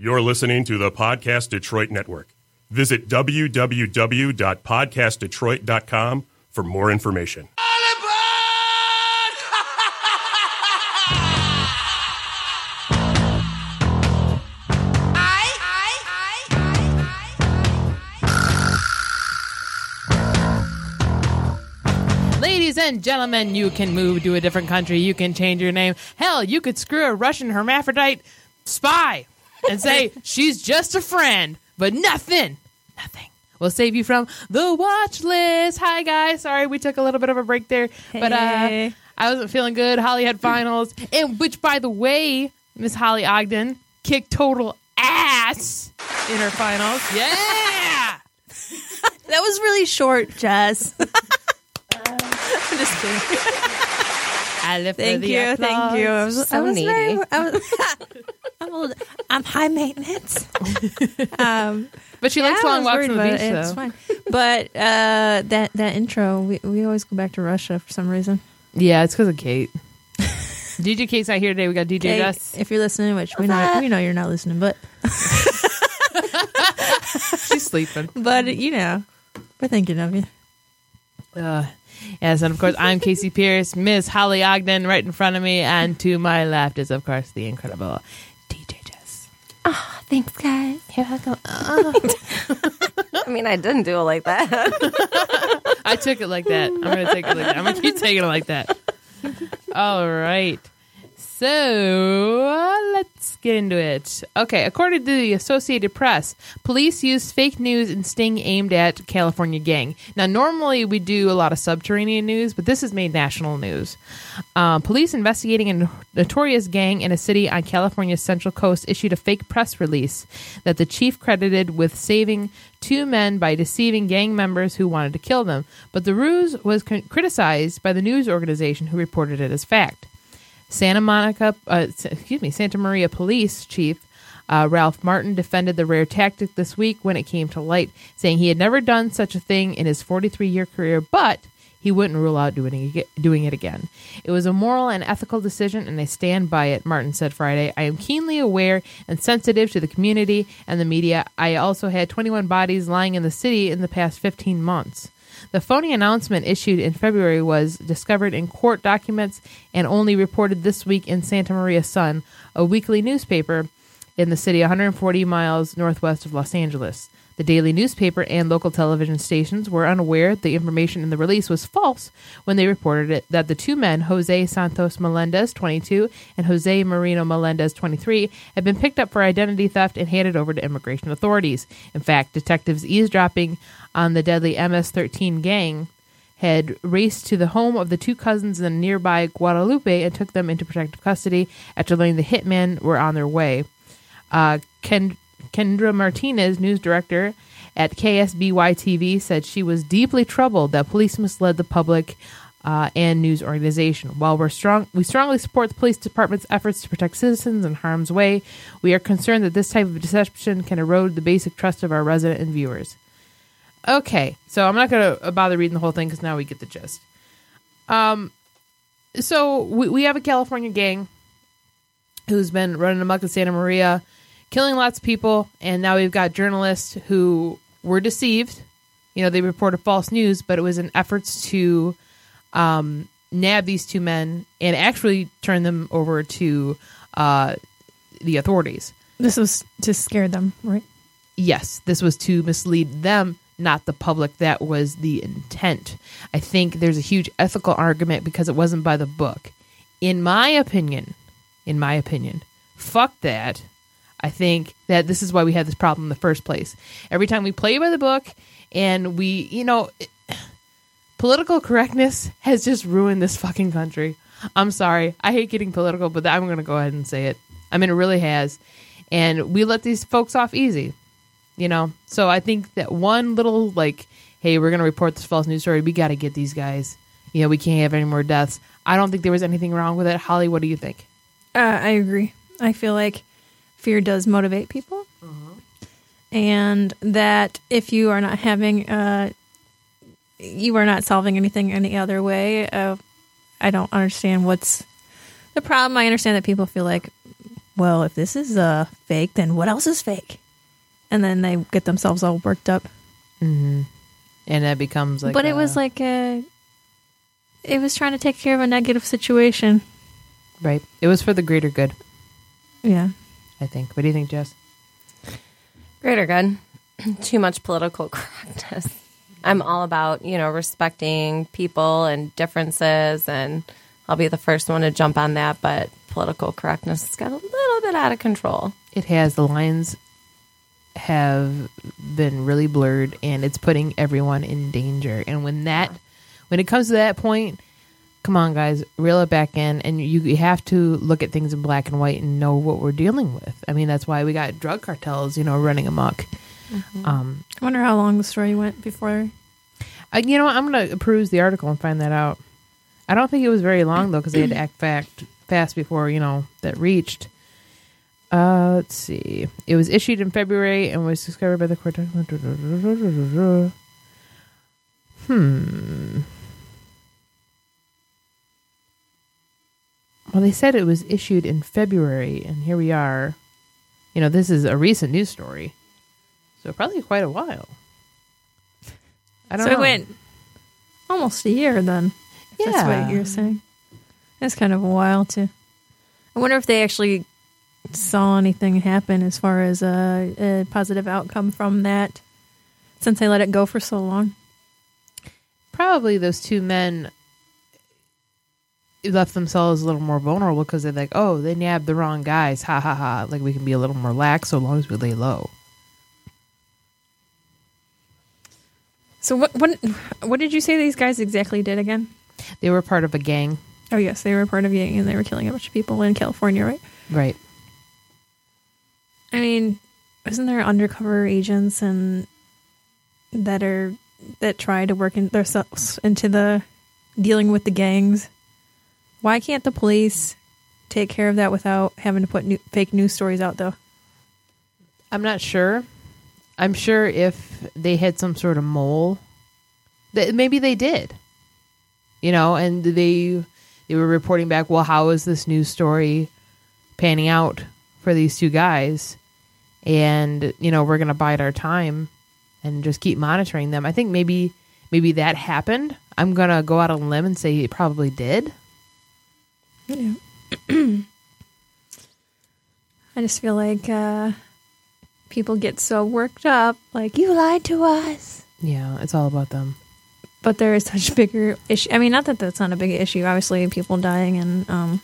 You're listening to the Podcast Detroit Network. Visit www.podcastdetroit.com for more information. Ladies and gentlemen, you can move to a different country. You can change your name. Hell, you could screw a Russian hermaphrodite spy and say she's just a friend, but nothing, nothing will save you from the watch list. Hi, guys. Sorry, we took a little bit of a break there, but uh, I wasn't feeling good. Holly had finals, and which, by the way, Miss Holly Ogden kicked total ass in her finals. Yeah. That was really short, Jess. I'm just kidding. I live for Thank the you, applause. thank you. I was, So I was needy. very, I was, I'm, a little, I'm high maintenance. um, But she likes yeah, I long walks on the about beach, it. though. It's fine. But uh, that that intro, we, we always go back to Russia for some reason. Yeah, it's because of Kate. DJ Kate's not here today. We got DJ Hey, Jess. if you're listening, which we know we know you're not listening, but She's sleeping. but you know, we're thinking of you. Uh, yes, and of course, I'm Casey Pierce, Miss Holly Ogden, right in front of me, and to my left is, of course, the incredible DJ Jess. Ah, thanks, guys. Here I go. I mean, I didn't do it like that. I took it like that. I'm gonna take it like that. I'm gonna keep taking it like that. All right. So uh, let's get into it. Okay, according to the Associated Press, police used fake news in sting aimed at California gang. Now, normally we do a lot of subterranean news, but this has made national news. Um, police investigating a notorious gang in a city on California's central coast issued a fake press release that the chief credited with saving two men by deceiving gang members who wanted to kill them. But the ruse was criticized by the news organization who reported it as fact. Santa Monica, uh, excuse me, Santa Maria Police Chief uh, Ralph Martin defended the rare tactic this week when it came to light, saying he had never done such a thing in his 43 year career, but he wouldn't rule out doing it, doing it again. It was a moral and ethical decision, and I stand by it, Martin said Friday. I am keenly aware and sensitive to the community and the media. I also had 21 bodies lying in the city in the past 15 months. The phony announcement issued in February was discovered in court documents and only reported this week in Santa Maria Sun, a weekly newspaper in the city 140 miles northwest of Los Angeles. The daily newspaper and local television stations were unaware the information in the release was false when they reported it that the two men, Jose Santos Melendez, 22, and Jose Marino Melendez, 23, had been picked up for identity theft and handed over to immigration authorities. In fact, detectives eavesdropping on the deadly MS 13 gang had raced to the home of the two cousins in nearby Guadalupe and took them into protective custody after learning the hitmen were on their way. Uh, Ken- Kendra Martinez, news director at KSBY TV, said she was deeply troubled that police misled the public uh, and news organization. While we're strong, we strongly support the police department's efforts to protect citizens in harm's way. We are concerned that this type of deception can erode the basic trust of our resident and viewers. Okay, so I'm not going to bother reading the whole thing because now we get the gist. Um, so we, we have a California gang who's been running amok in Santa Maria, killing lots of people, and now we've got journalists who were deceived. You know, they reported false news, but it was in efforts to um, nab these two men and actually turn them over to uh, the authorities. This was to scare them, right? Yes, this was to mislead them, not the public. That was the intent. I think there's a huge ethical argument because it wasn't by the book. In my opinion, in my opinion, fuck that. I think that this is why we had this problem in the first place. Every time we play by the book and we, you know, political correctness has just ruined this fucking country. I'm sorry. I hate getting political, but I'm going to go ahead and say it. I mean, it really has. And we let these folks off easy, you know? So I think that one little, like, hey, we're going to report this false news story. We got to get these guys. You know, we can't have any more deaths. I don't think there was anything wrong with it. Holly, what do you think? Uh, I agree. I feel like fear does motivate people, and that if you are not having, uh, you are not solving anything any other way. Uh, I don't understand what's the problem. I understand that people feel like well, if this is uh, fake, then what else is fake? And then they get themselves all worked up. and that becomes like but it was like a, it was trying to take care of a negative situation. right it was for the greater good Yeah. I think what do you think jess Greater good. Too much political correctness. I'm all about, you know, respecting people and differences, and I'll be the first one to jump on that. But political correctness has got a little bit out of control. it has the lines have been really blurred and it's putting everyone in danger and when that when it comes to that point come on guys reel it back in and you, you have to look at things in black and white and know what we're dealing with. I mean that's why we got drug cartels you know running amok. Um I wonder how long the story went before. I, you know what? i'm gonna peruse the article and find that out. I don't think it was very long though because they had to act fact fast before you know that reached. Uh let's see. It was issued in february and was discovered by the court. Hmm well they said it was issued in february and here we are you know this is a recent news story so probably quite a while i don't So know it went almost a year then. If That's what you're saying. That's kind of a while too. I wonder if they actually saw anything happen as far as a, a positive outcome from that since they let it go for so long. probably those two men left themselves a little more vulnerable because they're like, oh, they nabbed the wrong guys. Ha ha ha. Like we can be a little more lax so long as we lay low. So what what what did you say these guys exactly did again? They were part of a gang. Oh yes, they were part of a gang and they were killing a bunch of people in California, right? Right. I mean, isn't there undercover agents and that are that try to work in themselves into the dealing with the gangs? Why can't the police take care of that without having to put new, fake news stories out though? I'm not sure. I'm sure if they had some sort of mole, that maybe they did. You know, and they they were reporting back. Well, how is this news story panning out for these two guys? And you know, we're gonna bide our time and just keep monitoring them. I think maybe maybe that happened. I'm gonna go out on a limb and say it probably did. Yeah. I just feel like uh, people get so worked up, like you lied to us. Yeah, it's all about them. but there is such a bigger issue. I mean, not that that's not a big issue. Obviously, people dying and um,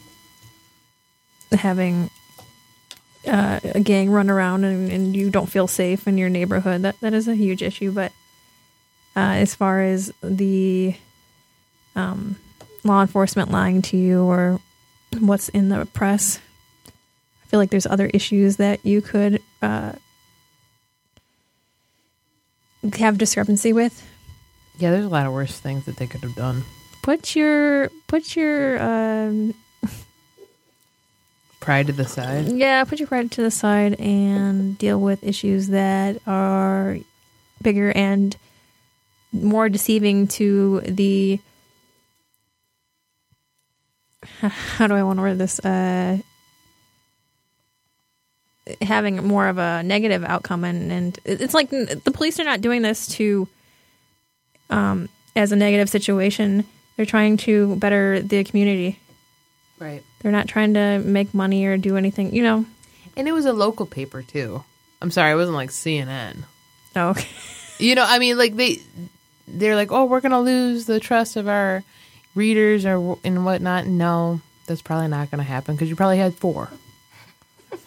having uh, a gang run around and, and you don't feel safe in your neighborhood. That that is a huge issue. But uh, as far as the um, law enforcement lying to you or what's in the press, I feel like there's other issues that you could uh, have discrepancy with. Yeah, there's a lot of worse things that they could have done. put your put your um Pride to the side. yeah put your pride to the side and deal with issues that are bigger and more deceiving to the how do i want to word this uh having more of a negative outcome and and it's like the police are not doing this to um as a negative situation they're trying to better the community Right. they're not trying to make money or do anything, you know. And it was a local paper too. I'm sorry, it wasn't like CNN. Oh, okay. You know, I mean, like they they're like, oh, we're gonna lose the trust of our readers or and whatnot. No, that's probably not gonna happen because you probably had four.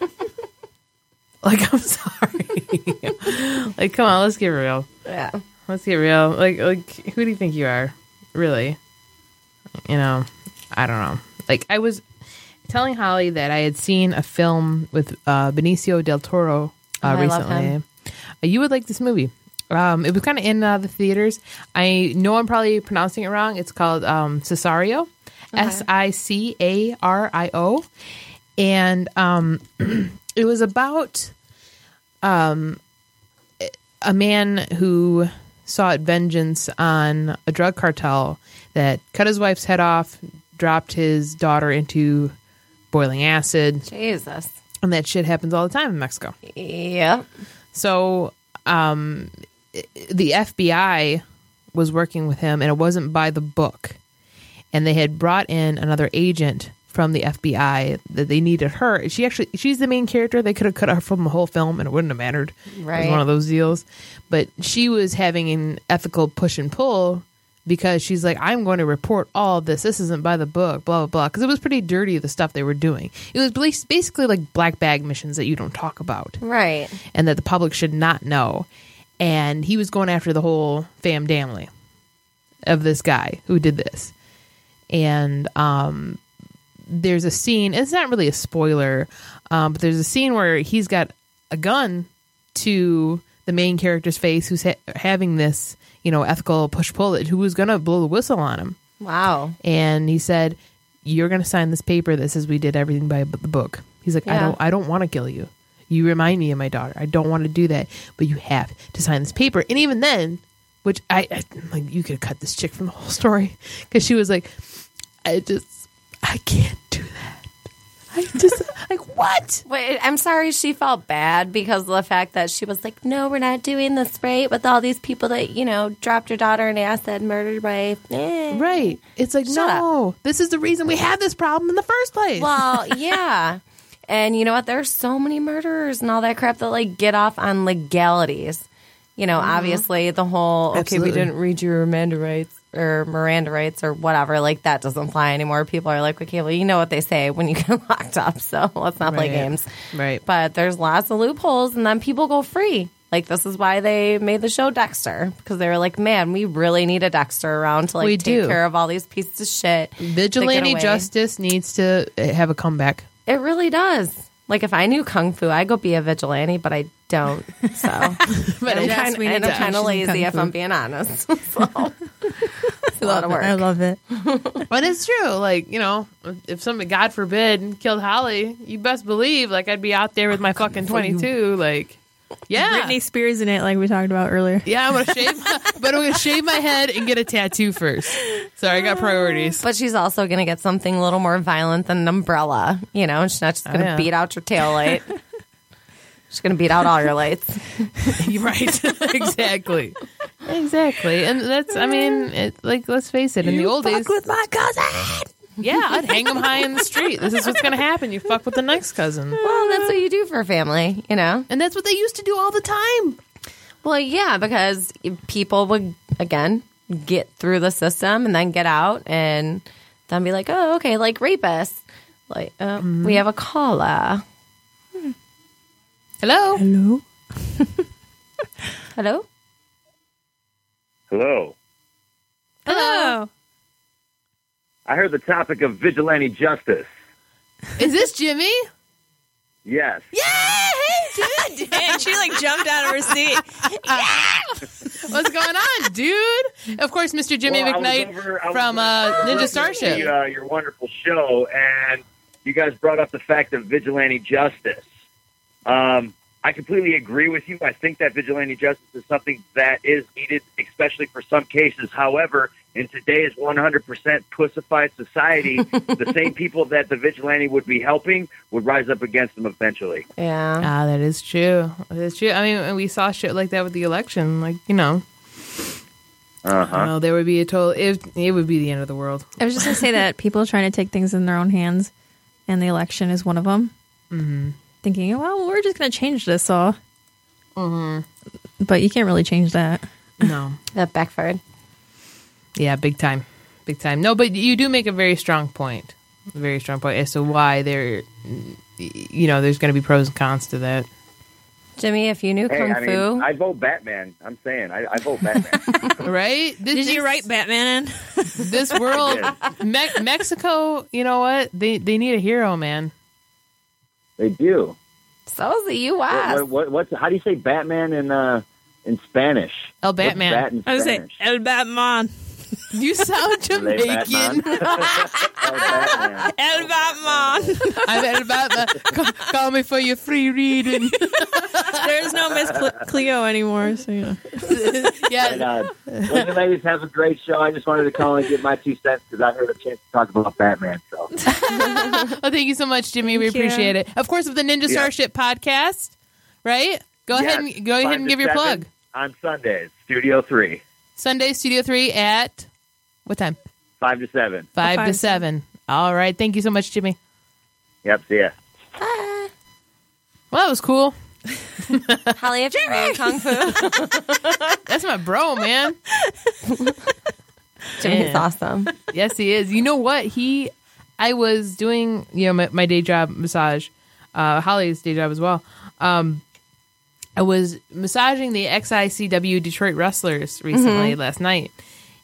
like, I'm sorry. like, come on, let's get real. Yeah. Let's get real. Like, like, who do you think you are? Really? You know, I don't know. Like, I was telling Holly that I had seen a film with uh, Benicio del Toro uh, Oh, recently. Uh, you would like this movie. Um, it was kind of in uh, the theaters. I know I'm probably pronouncing it wrong. It's called um, Cesario, S I C A R I O, and um, it was about um, a man who sought vengeance on a drug cartel that cut his wife's head off, dropped his daughter into boiling acid, Jesus. and that shit happens all the time in Mexico. Yep. So, um, the FBI was working with him, and it wasn't by the book. And they had brought in another agent from the FBI that they needed her. She actually, she's the main character. They could have cut her from the whole film, and it wouldn't have mattered. It was Right. one of those deals. But she was having an ethical push and pull because she's like, I'm going to report all this. This isn't by the book, blah, blah, blah. Because it was pretty dirty, the stuff they were doing. It was basically like black bag missions that you don't talk about Right. and that the public should not know. And he was going after the whole fam family of this guy who did this. And um, there's a scene, it's not really a spoiler, um, but there's a scene where he's got a gun to the main character's face who's ha- having this, you know, ethical push pull, who was going to blow the whistle on him Wow. and he said you're going to sign this paper that says we did everything by the book he's like i don't i don't want to kill you you remind me of my daughter i don't want to do that but you have to sign this paper and even then which i, I like you could cut this chick from the whole story because she was like i just i can't do that i just like what Wait, I'm sorry she felt bad because of the fact that she was like, no, we're not doing this right with all these people that, you know, dropped your daughter and in acid, murdered wife. Eh. right it's like Shut no this is the reason we had this problem in the first place Well, yeah. And you know what? There's so many murderers and all that crap that like get off on legalities. You know, mm-hmm. obviously the whole okay, we didn't read your Miranda rights or Miranda rights or whatever, like that doesn't fly anymore. People are like, okay, well, you know what they say when you get locked up, so let's not play games. Right. But there's lots of loopholes, and then people go free. Like this is why they made the show Dexter because they were like, man, we really need a Dexter around to like We take do. care of all these pieces of shit. vigilante justice needs to eh, have a comeback It really does. Like if I knew kung fu, I'd go be a vigilante, but I don't. So, But I'm yes, kind, and kind of lazy if. I'm being honest. so, it's a lot of work. I love it. But it's true. Like, you know, if somebody, God forbid, killed Holly, you best believe, like, I'd be out there with my oh, fucking 22. Like, yeah. Britney Spears in it, like we talked about earlier. Yeah, I'm going to shave, my, but I'm going to shave my head and get a tattoo first. Sorry, I got uh, priorities. But she's also going to get something a little more violent than an umbrella. You know, she's not just oh, going to yeah. beat out your tail light. she's going to beat out all your lights. You're right. exactly. Exactly. And that's, I mean, it, like, let's face it, in the old days. with my cousin. Yeah, I'd hang them high in the street. This is what's going to happen. You fuck with the next cousin. Well, that's what you do for a family, you know? And that's what they used to do all the time. Well, yeah, because people would again get through the system and then get out and then be like, "Oh, okay, like rapists." Like, uh, we have a caller. Hello? Hello. Hello. Hello. Hello. I heard the topic of vigilante justice. Is this Jimmy? Yes. Yeah, hey, dude. And she like jumped out of her seat. yeah! What's going on, dude? Of course, Mr. Jimmy Well, McKnight over- from uh, Ninja listening Starship. to, uh, your wonderful show, and you guys brought up the fact of vigilante justice. Um, I completely agree with you. I think that vigilante justice is something that is needed, especially for some cases. However, in today's 100% pussified society, the same people that the vigilante would be helping would rise up against them eventually. Yeah. Ah, that is true. That is true. I mean, we saw shit like that with the election. Like, you know, Uh huh. well, there would be a total. It, it would be the end of the world. I was just gonna say that people trying to take things in their own hands, and the election is one of them. Mm-hmm. Thinking, well, we're just gonna change this all. Mm-hmm. But you can't really change that. No. That backfired. Yeah, big time, big time. No, but you do make a very strong point. A very strong point as to why there, you know, there's going to be pros and cons to that. Jimmy, if you knew Hey, kung I fu, mean, I vote Batman. I'm saying, I, I vote Batman. Right? This, Did you write Batman in? this world? Me- Mexico, you know what? They they need a hero, man. they do. so is the U.S. What, what, what's how do you say Batman in uh, in Spanish? El Batman. bat in I was say El Batman. You sound Jamaican. Batman. El Batman. I'm El Batman. Call, call me for your free reading. There's no Miss Cle- Cleo anymore. So you know. Yeah, And, uh, well, you ladies have a great show. I just wanted to call and give my two cents because I heard a chance to talk about Batman. So Well, thank you so much, Jimmy. we you. appreciate it. Of course, with the Ninja Yeah. Starship podcast, right? Go ahead and go ahead and give your seven plug. on Sundays, Studio Three, Sunday, Studio Three at what time? five to seven. Five, Five to to seven. All right. Thank you so much, Jimmy. Yep. See ya. Well, that was cool. Holly, if you learn kung fu, That's my bro, man. Jimmy's Yeah. awesome. yes, he is. You know what? He, I was doing, you know, my, my day job massage, uh, Holly's day job as well. Um, I was massaging the XICW Detroit wrestlers recently mm-hmm. last night,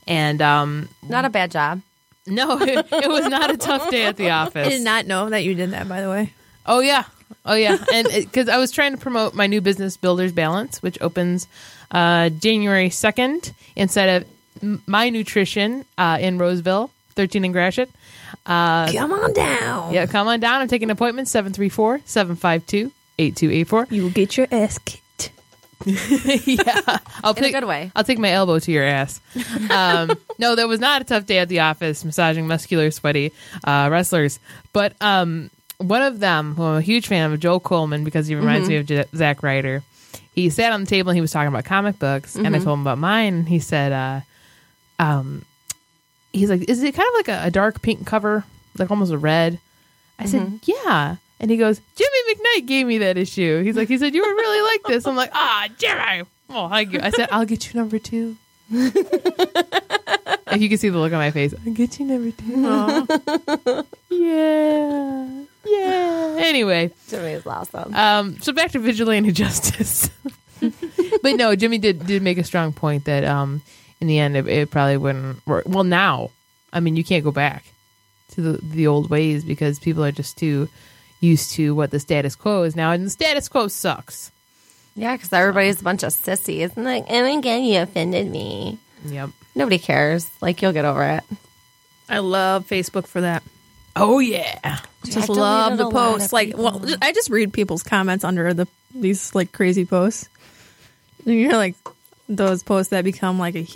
and um, not a bad job. No, it, it, was not a tough day at the office. I did not know that you did that, by the way. Oh yeah, oh yeah, and because I was trying to promote my new business, Builders Balance, which opens uh, January second instead of my nutrition uh, in Roseville, thirteen and Gratiot. Uh, come on down. Yeah, come on down. I'm taking appointments 734 752 8284. You will get your ass kicked. yeah. I'll In a good way. I'll take my elbow to your ass. Um, no, that was not a tough day at the office, massaging muscular, sweaty uh, wrestlers. But um, one of them, who I'm a huge fan of, Joel Coleman, because he reminds mm-hmm. me of J- Zack Ryder, he sat on the table and he was talking about comic books, and I mm-hmm. told him about mine. And he said, uh, um, he's like, is it kind of like a, a dark pink cover, like almost a red? I said, mm-hmm. yeah. And he goes, Jimmy McKnight gave me that issue. He's like, he said, you would really like this. I'm like, ah, Jimmy. Oh, thank you. I said, I'll get you number two. if you can see the look on my face, I'll get you number two. yeah. Yeah. Anyway, Jimmy's awesome. um, so back to vigilante justice. but no, Jimmy did did make a strong point that um, in the end it, it probably wouldn't work. Well, now, I mean, you can't go back to the the old ways because people are just too used to what the status quo is now, and the status quo sucks. yeah, because everybody's a bunch of sissies. And like, oh my god, you offended me. Yep. Nobody cares. Like, you'll get over it. I love Facebook for that. Oh yeah. Just I love deleted the posts. Like, well, I just read people's comments under the these like crazy posts. And you're like those posts that become like a,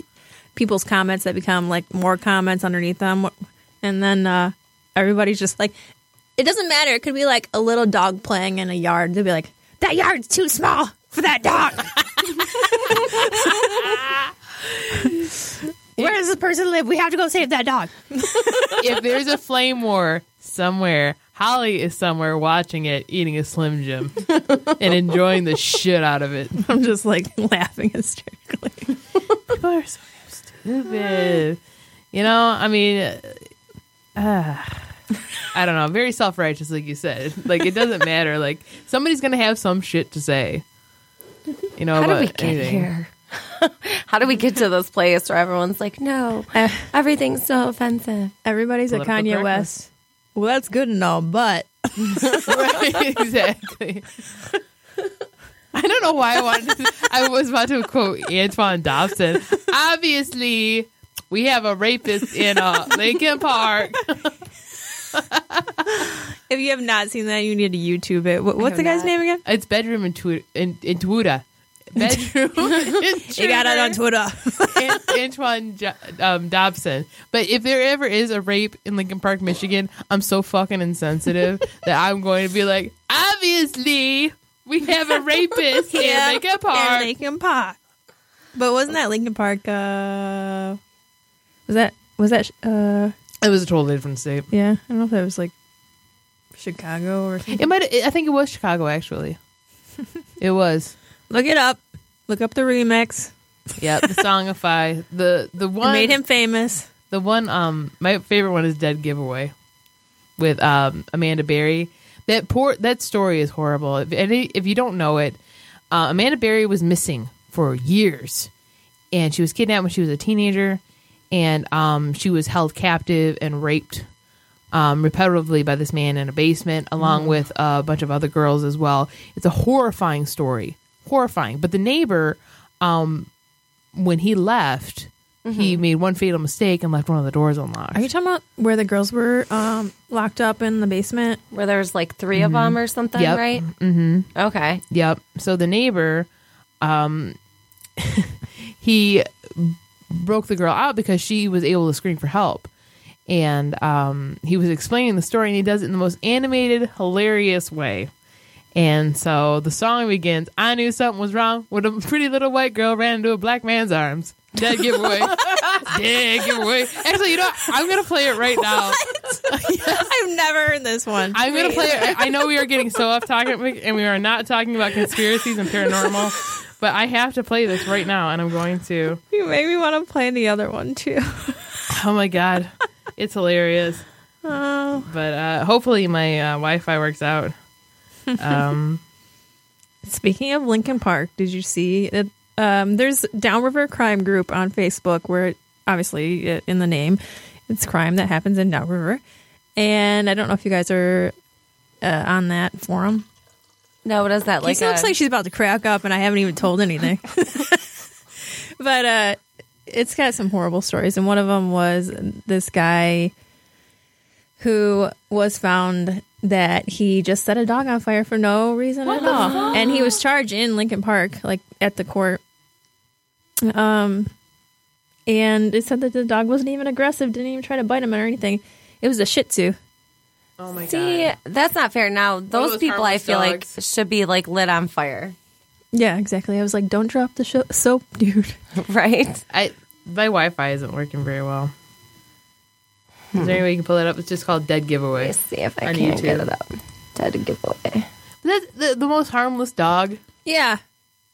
people's comments that become like more comments underneath them, and then uh, everybody's just like, it doesn't matter. It could be like a little dog playing in a yard. They'll be like, that yard's too small for that dog. Where does this person live? We have to go save that dog. if there's a flame war somewhere, Holly is somewhere watching it, eating a Slim Jim, and enjoying the shit out of it. I'm just like laughing hysterically. People are so stupid. You know, I mean, uh, I don't know. Very self righteous, like you said. Like it doesn't matter. Like somebody's gonna have some shit to say. You know, How did about we get anything. here? How do we get to this place where everyone's like, no, Uh, everything's so offensive? Everybody's a Kanye correctness. West. Well, that's good and all, but right, exactly. I don't know why I wanted to. I was about to quote Antoine Dobson. Obviously, we have a rapist in uh, Lincoln Park. if you have not seen that, you need to YouTube it. What, what's the guy's not. name again? It's bedroom in Twitter. In, in Twitter. Bedroom. You got it on Twitter. An- Antoine Jo- um, Dobson. But if there ever is a rape in Lincoln Park, Michigan, I'm so fucking insensitive that I'm going to be like, obviously, we have a rapist in Lincoln Park. In Lincoln Park. But wasn't that Lincoln Park? Uh, was that was that? Uh, It was a totally different state. yeah, I don't know if that was like Chicago or something. It might. I think it was Chicago. Actually, it was. Look it up. Look up the remix. Yeah, the Song of Fi. The the It one made him famous. The one. Um, my favorite one is Dead Giveaway, with um Amanda Berry. That poor that story is horrible. If any, if you don't know it, uh, Amanda Berry was missing for years, and she was kidnapped when she was a teenager, and um she was held captive and raped um, repetitively by this man in a basement, along with a bunch of other girls as well. It's a horrifying story, horrifying. But the neighbor, um, when he left, he made one fatal mistake and left one of the doors unlocked. Are you talking about where the girls were um, locked up in the basement? Where there's like 3 of them or something, Yep. right? Mm-hmm. Okay. Yep. So the neighbor um, he broke the girl out because she was able to scream for help. And um, he was explaining the story, and he does it in the most animated, hilarious way. And so the song begins I knew something was wrong when a pretty little white girl ran into a black man's arms. Dead giveaway. Dead giveaway. Actually, you know, what? I'm going to play it right now. I've never heard this one. I'm going to play it. I know we are getting so off topic, and we are not talking about conspiracies and paranormal, but I have to play this right now, and I'm going to. You made me want to play the other one too. Oh my God. It's hilarious. Oh, But uh, hopefully my uh, Wi Fi works out. Um, speaking of Lincoln Park, did you see it? Um, there's Downriver Crime Group on Facebook where, obviously, uh, in the name, it's crime that happens in Downriver. And I don't know if you guys are uh, on that forum. No, what is that? Like Like looks a- like she's about to crack up, and I haven't even told anything. but uh, it's got some horrible stories, and one of them was this guy who was found that he just set a dog on fire for no reason at all, and he was charged in Lincoln Park, like at the court. Um, and it said that the dog wasn't even aggressive, didn't even try to bite him or anything. It was a Shih Tzu. oh my See, God. See, that's not fair. Now, those, those people I feel dogs. like should be like lit on fire, Yeah, exactly. I was like, "Don't drop the sho- soap, dude." right? I My Wi Fi isn't working very well. Is there any way you can pull it up? It's just called Dead Giveaway. Let's see if I can YouTube. get it up. Dead giveaway. That's the, the most harmless dog. Yeah.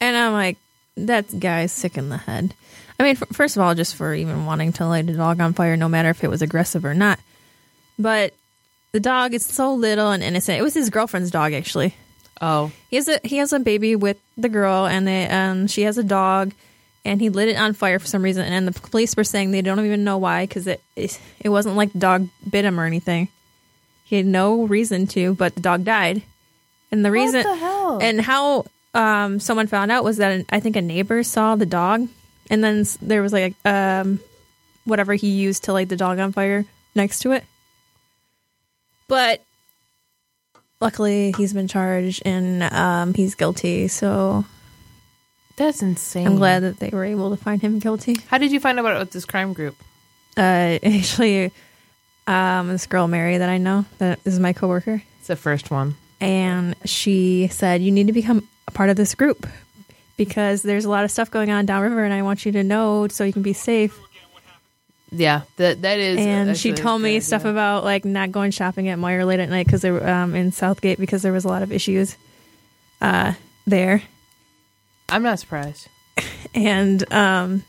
And I'm like, that guy's sick in the head. I mean, f- first of all, just for even wanting to light a dog on fire, no matter if it was aggressive or not. But the dog is so little and innocent. It was his girlfriend's dog, actually. Oh, He has a he has a baby with the girl, and they um she has a dog, and he lit it on fire for some reason. And the police were saying they don't even know why because it, it it wasn't like the dog bit him or anything. He had no reason to, but the dog died. And the reason the hell? and how um someone found out was that I think a neighbor saw the dog, and then there was like um whatever he used to light the dog on fire next to it. But luckily, he's been charged and um, he's guilty. So that's insane. I'm glad that they were able to find him guilty. How did you find out about this crime group? Uh, actually, um, this girl Mary that I know that is my coworker, It's the first one. and she said you need to become a part of this group because there's a lot of stuff going on downriver, and I want you to know so you can be safe. Yeah, that that is. and she told me stuff idea. about like not going shopping at Meijer late at night because they were um, in Southgate because there was a lot of issues uh, there. I'm not surprised. and um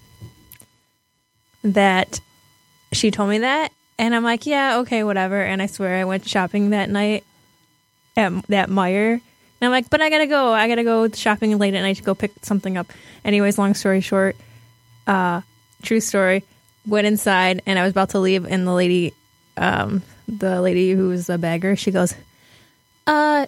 that she told me that and i'm like yeah okay whatever and i swear i went shopping that night at that Meijer and i'm like but i gotta go i gotta go shopping late at night to go pick something up anyways long story short uh true story went inside and i was about to leave and the lady um the lady who was the bagger she goes uh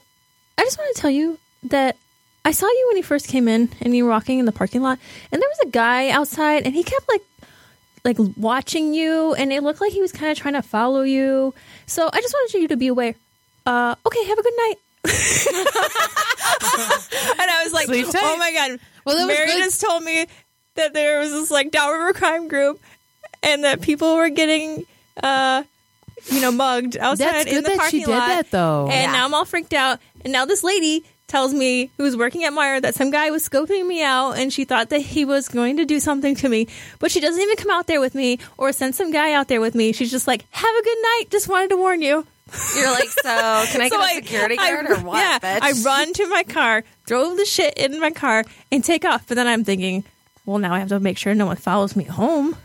i just want to tell you that I saw you when you first came in and you were walking in the parking lot and there was a guy outside and he kept like like watching you and it looked like he was kind of trying to follow you. So I just wanted you to be aware. Uh okay, have a good night. and I was like, Sleep tight. "Oh my god." Well, that was Mary good. just told me that there was this like downriver crime group and that people were getting uh you know mugged outside That's in good the that parking she did lot. that, though. And Yeah. now I'm all freaked out. And now this lady tells me, who's working at Meijer, that some guy was scoping me out and she thought that he was going to do something to me. But she doesn't even come out there with me or send some guy out there with me. She's just like, have a good night. Just wanted to warn you. You're like, so can I So get a security guard or what? Yeah, bitch? I run to my car, throw the shit in my car, and take off. But then I'm thinking, well, now I have to make sure no one follows me home.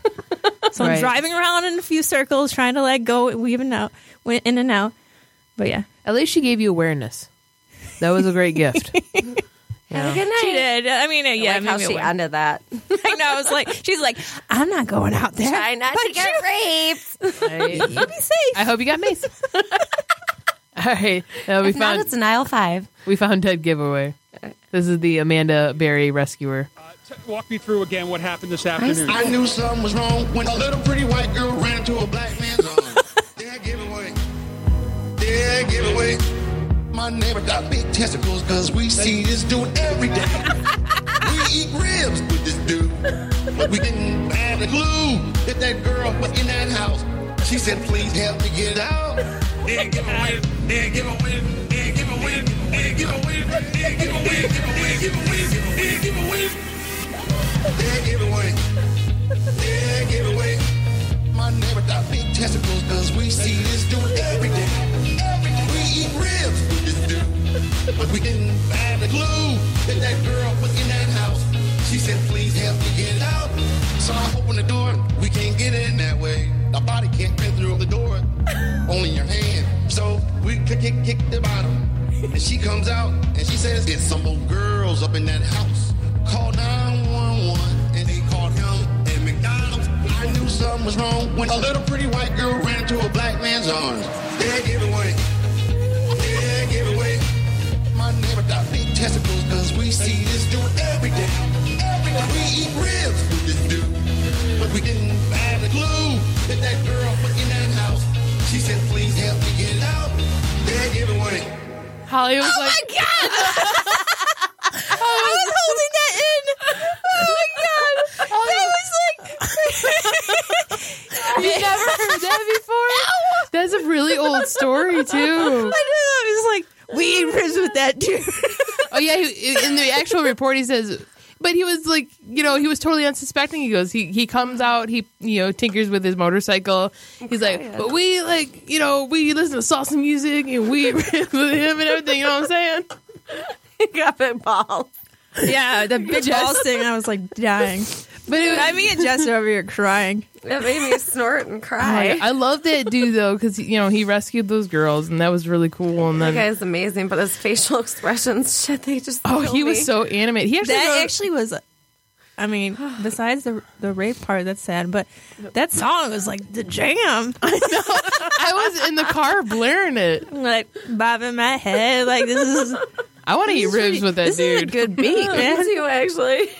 so I'm driving around in a few circles, trying to like go weaving out, went in and out. But yeah, At least she gave you awareness. That was a great gift. Have a good night. she did. I mean, uh, I yeah, like how maybe it she went. ended that. I know. I was like, she's like, I'm not going out there. Try not but to get raped. Right? You be safe. I hope you got mace. All right, uh, we If not, found it's an aisle five. we found dead giveaway. This is the Amanda Berry rescuer. T- Walk me through again what happened this afternoon. I knew something was wrong when a little pretty white girl ran into a black man's arms. yeah, give away. Yeah, give away my neighbor got big testicles because we see this dude every day. we eat ribs with this dude. But we didn't have a clue that that girl was in that house. She said, please help me get out. Then give a win, then give a win, then give a win, then give a win, then give a win, give a give a win, then give a win. Then give away. Then give away. My neighbor got big testicles we see this dude every day. Eat ribs. But we didn't have a clue that that girl was in that house. She said, please help me get out. So I open the door. We can't get in that way. The body can't fit through the door. Only your hand. So we kick, kick, kick the bottom. And she comes out and she says, it's some old girls up in that house. Call 911 and they called him and McDonald's. I knew something was wrong when a little pretty white girl ran into a black man's arms. Yeah, give it away. My neighbor got big testicles cause we see this dude every day. Every day. We eat ribs with this dude. But we didn't have a clue that that girl was in that house. She said, please help me get out. Yeah, give it away. Holly was Oh like, my god! I was holding that in. Oh my god! That was like "You never heard that before? That's a really old story too." I know. I was like, we eat ribs with that dude. Oh yeah, he, in the actual report he says, but he was like, you know, he was totally unsuspecting. He goes, he he comes out, he you know tinkers with his motorcycle. He's like, but we like, you know, we listen to salsa music and we with him and everything. You know what I'm saying? He got big ball. yeah, the big Jess- balls thing. I was like dying. But it, I mean, Jess over here crying. It made me snort and oh cry. I love that dude though, because you know he rescued those girls and that was really cool. And that then guy's amazing, but his facial expressions, shit, they just. oh, kill he was so animated. He actually, That wrote- actually was. I mean, besides the the rape part, that's sad. But that song was like the jam. I know. I was in the car blaring it. like bobbing my head. Like this is I want to eat ribs with that dude. this is a dude. good beat, Me man. too, actually.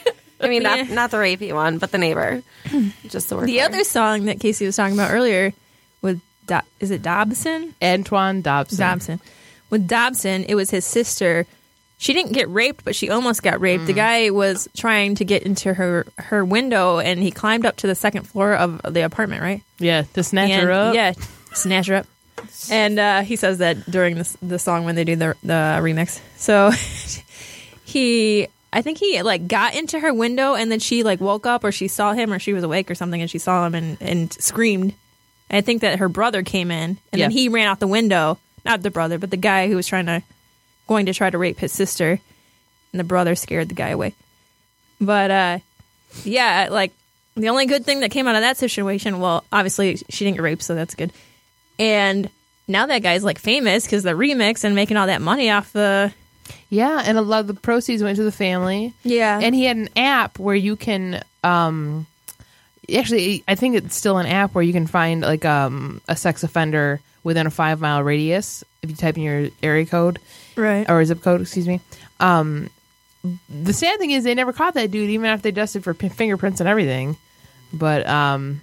I mean, not not the rapey one, but the neighbor. Just the work. The other song that Casey was talking about earlier with Do- is it Dobson? Antoine Dobson. Dobson. With Dobson, it was his sister. She didn't get raped, but she almost got raped. The guy was trying to get into her her window, and he climbed up to the second floor of the apartment. Right? Yeah, to snatch and, her up. Yeah, snatch her up. And uh, he says that during the the song when they do the the remix. So he, I think he like got into her window, and then she like woke up, or she saw him, or she was awake or something, and she saw him and and screamed. I think that her brother came in, and Yeah. then he ran out the window. Not the brother, but the guy who was trying to going to try to rape his sister, and the brother scared the guy away. But uh, yeah, like the only good thing that came out of that situation, well, obviously she didn't get raped, so that's good. And now that guy's like famous because the remix and making all that money off the Yeah, and a lot of the proceeds went to the family. yeah And he had an app where you can um actually I think it's still an app where you can find like um a sex offender within a 5 mile radius if you type in your area code right. or zip code, excuse me. Um the sad thing is they never caught that dude even after they dusted for p- fingerprints and everything. But um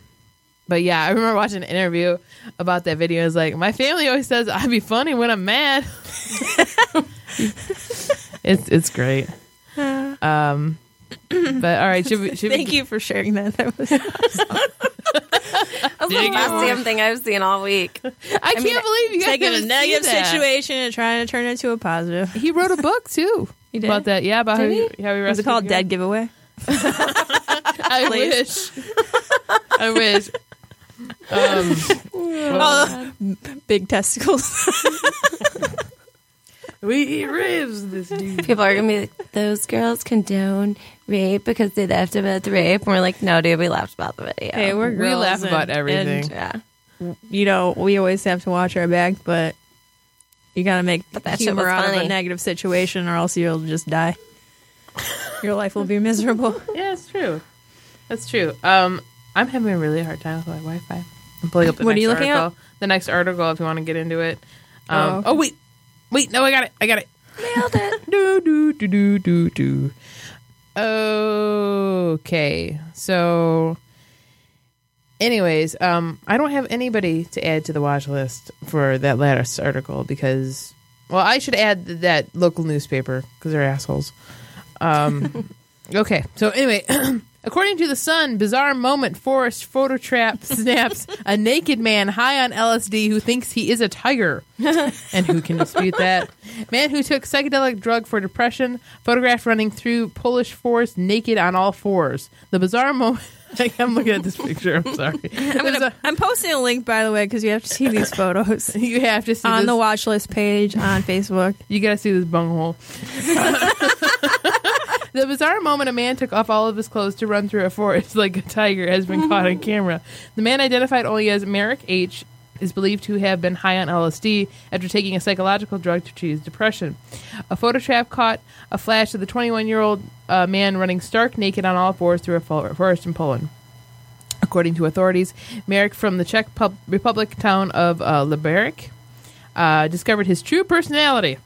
but yeah, I remember watching an interview about that video. It's like my family always says I'd be funny when I'm mad. it's it's great. Um, but all right, should we? Should Thank we, you for sharing that. That was That's the Dig best it. damn thing I've seen all week. I, can't mean, believe you guys taking a negative that. situation and trying to turn it into a positive. He wrote a book too He did? about that. Yeah, about how Did he, he? how he Was it called Dead. Giveaway? I wish. I wish. Um, Oh, big testicles. we eat ribs. This dude. People are gonna be like, "Those girls condone rape because they laughed about the rape." And we're like, "No, dude, we laughed about the video." hey, we're girls We girls laugh about and- everything. yeah, you know, we always have to watch our back, but you got to make But that humor was out of a negative situation, or else you'll just die. Your life will be miserable. Yeah, it's true. That's true. Um, I'm having a really hard time with my Wi-Fi. I'm pulling up the What are next you looking at? article. The next article, if you want to get into it. Um, Oh, oh wait, wait, no, I got it. I got it. nailed it. do do do do do do. Okay, so, anyways, um, I don't have anybody to add to the watch list for that latest article because, well, I should add that local newspaper because they're assholes. Um, okay, so anyway, According to The Sun, bizarre moment forest photo trap snaps a naked man high on LSD who thinks he is a tiger. and who can dispute that? Man who took psychedelic drug for depression, photographed running through Polish forest naked on all fours. The bizarre moment. I'm looking at this picture. I'm sorry. I'm, gonna, I'm posting a link, by the way, because you have to see these photos you have to see on this. the watch list page on Facebook. You gotta see this bunghole. The bizarre moment a man took off all of his clothes to run through a forest like a tiger has been caught on camera. The man identified only as Merrick H. is believed to have been high on LSD after taking a psychological drug to treat his depression. A photo trap caught a flash of the 21 year old uh, man running stark naked on all fours through a forest in Poland. According to authorities, Merrick from the Czech pub- Republic town of uh, Liberec uh, discovered his true personality.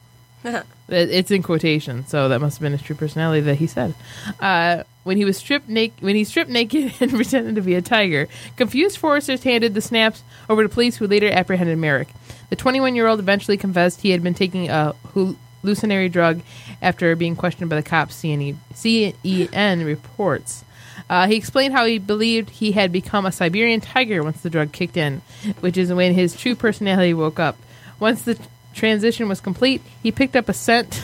It- It's in quotation, so that must have been his true personality that he said. Uh, when he was stripped naked, when he stripped naked and pretended to be a tiger, confused foresters handed the snaps over to police, who later apprehended Merrick. The 21-year-old eventually confessed he had been taking a hallucinatory drug after being questioned by the cops. CEN reports. Uh, he explained how he believed he had become a Siberian tiger once the drug kicked in, which is when his true personality woke up. Once the transition was complete, he picked up a scent.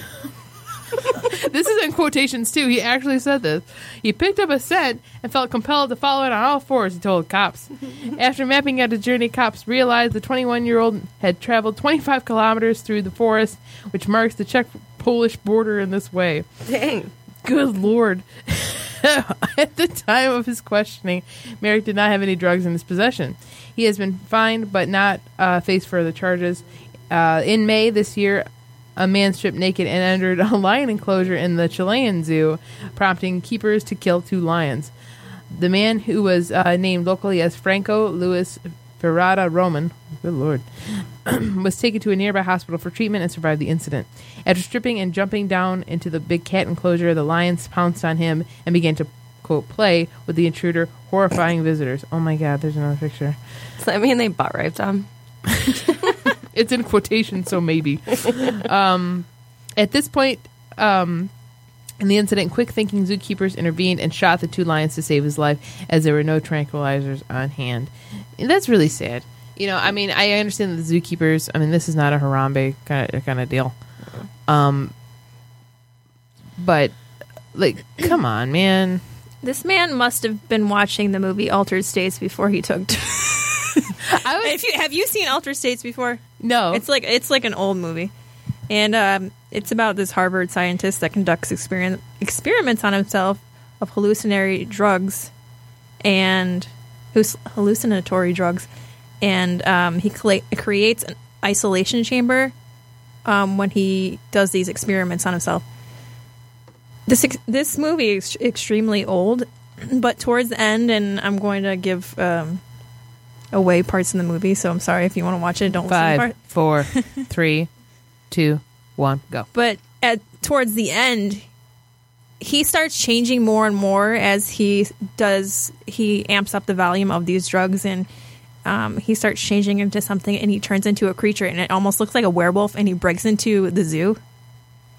this is in quotations too. He actually said this. He picked up a scent and felt compelled to follow it on all fours, he told cops. After mapping out his journey, cops realized the 21 year old had traveled 25 kilometers through the forest, which marks the Czech Polish border in this way. Dang. Good lord. At the time of his questioning, Merrick did not have any drugs in his possession. He has been fined but not uh, faced further charges. Uh, in May this year, a man stripped naked and entered a lion enclosure in the Chilean zoo, prompting keepers to kill two lions. The man, who was uh, named locally as Franco Luis Ferrada Roman, good lord, was taken to a nearby hospital for treatment and survived the incident. After stripping and jumping down into the big cat enclosure, the lions pounced on him and began to, quote, play with the intruder, horrifying visitors. Oh my god, there's another picture. Does that mean they butt raped him? It's in quotation, so maybe. um, at this point um, in the incident, quick thinking zookeepers intervened and shot the two lions to save his life as there were no tranquilizers on hand. And that's really sad. You know, I mean, I understand that the zookeepers, I mean, this is not a Harambe kind of, kind of deal. Um, but, like, come on, man. This man must have been watching the movie Altered States before he took. I was, if you have you seen Altered States before? No. It's like it's like an old movie, and um, it's about this Harvard scientist that conducts experiment, experiments on himself of hallucinatory drugs, and who's hallucinatory drugs, and um, he cla creates an isolation chamber um, when he does these experiments on himself. This ex- this movie is extremely old, but towards the end, and I'm going to give um, away parts in the movie, so I'm sorry if you want to watch it. Don't listen to part. four, three, two, one, go. but at towards the end he starts changing more and more as he does he amps up the volume of these drugs and um, he starts changing into something and he turns into a creature and it almost looks like a werewolf and he breaks into the zoo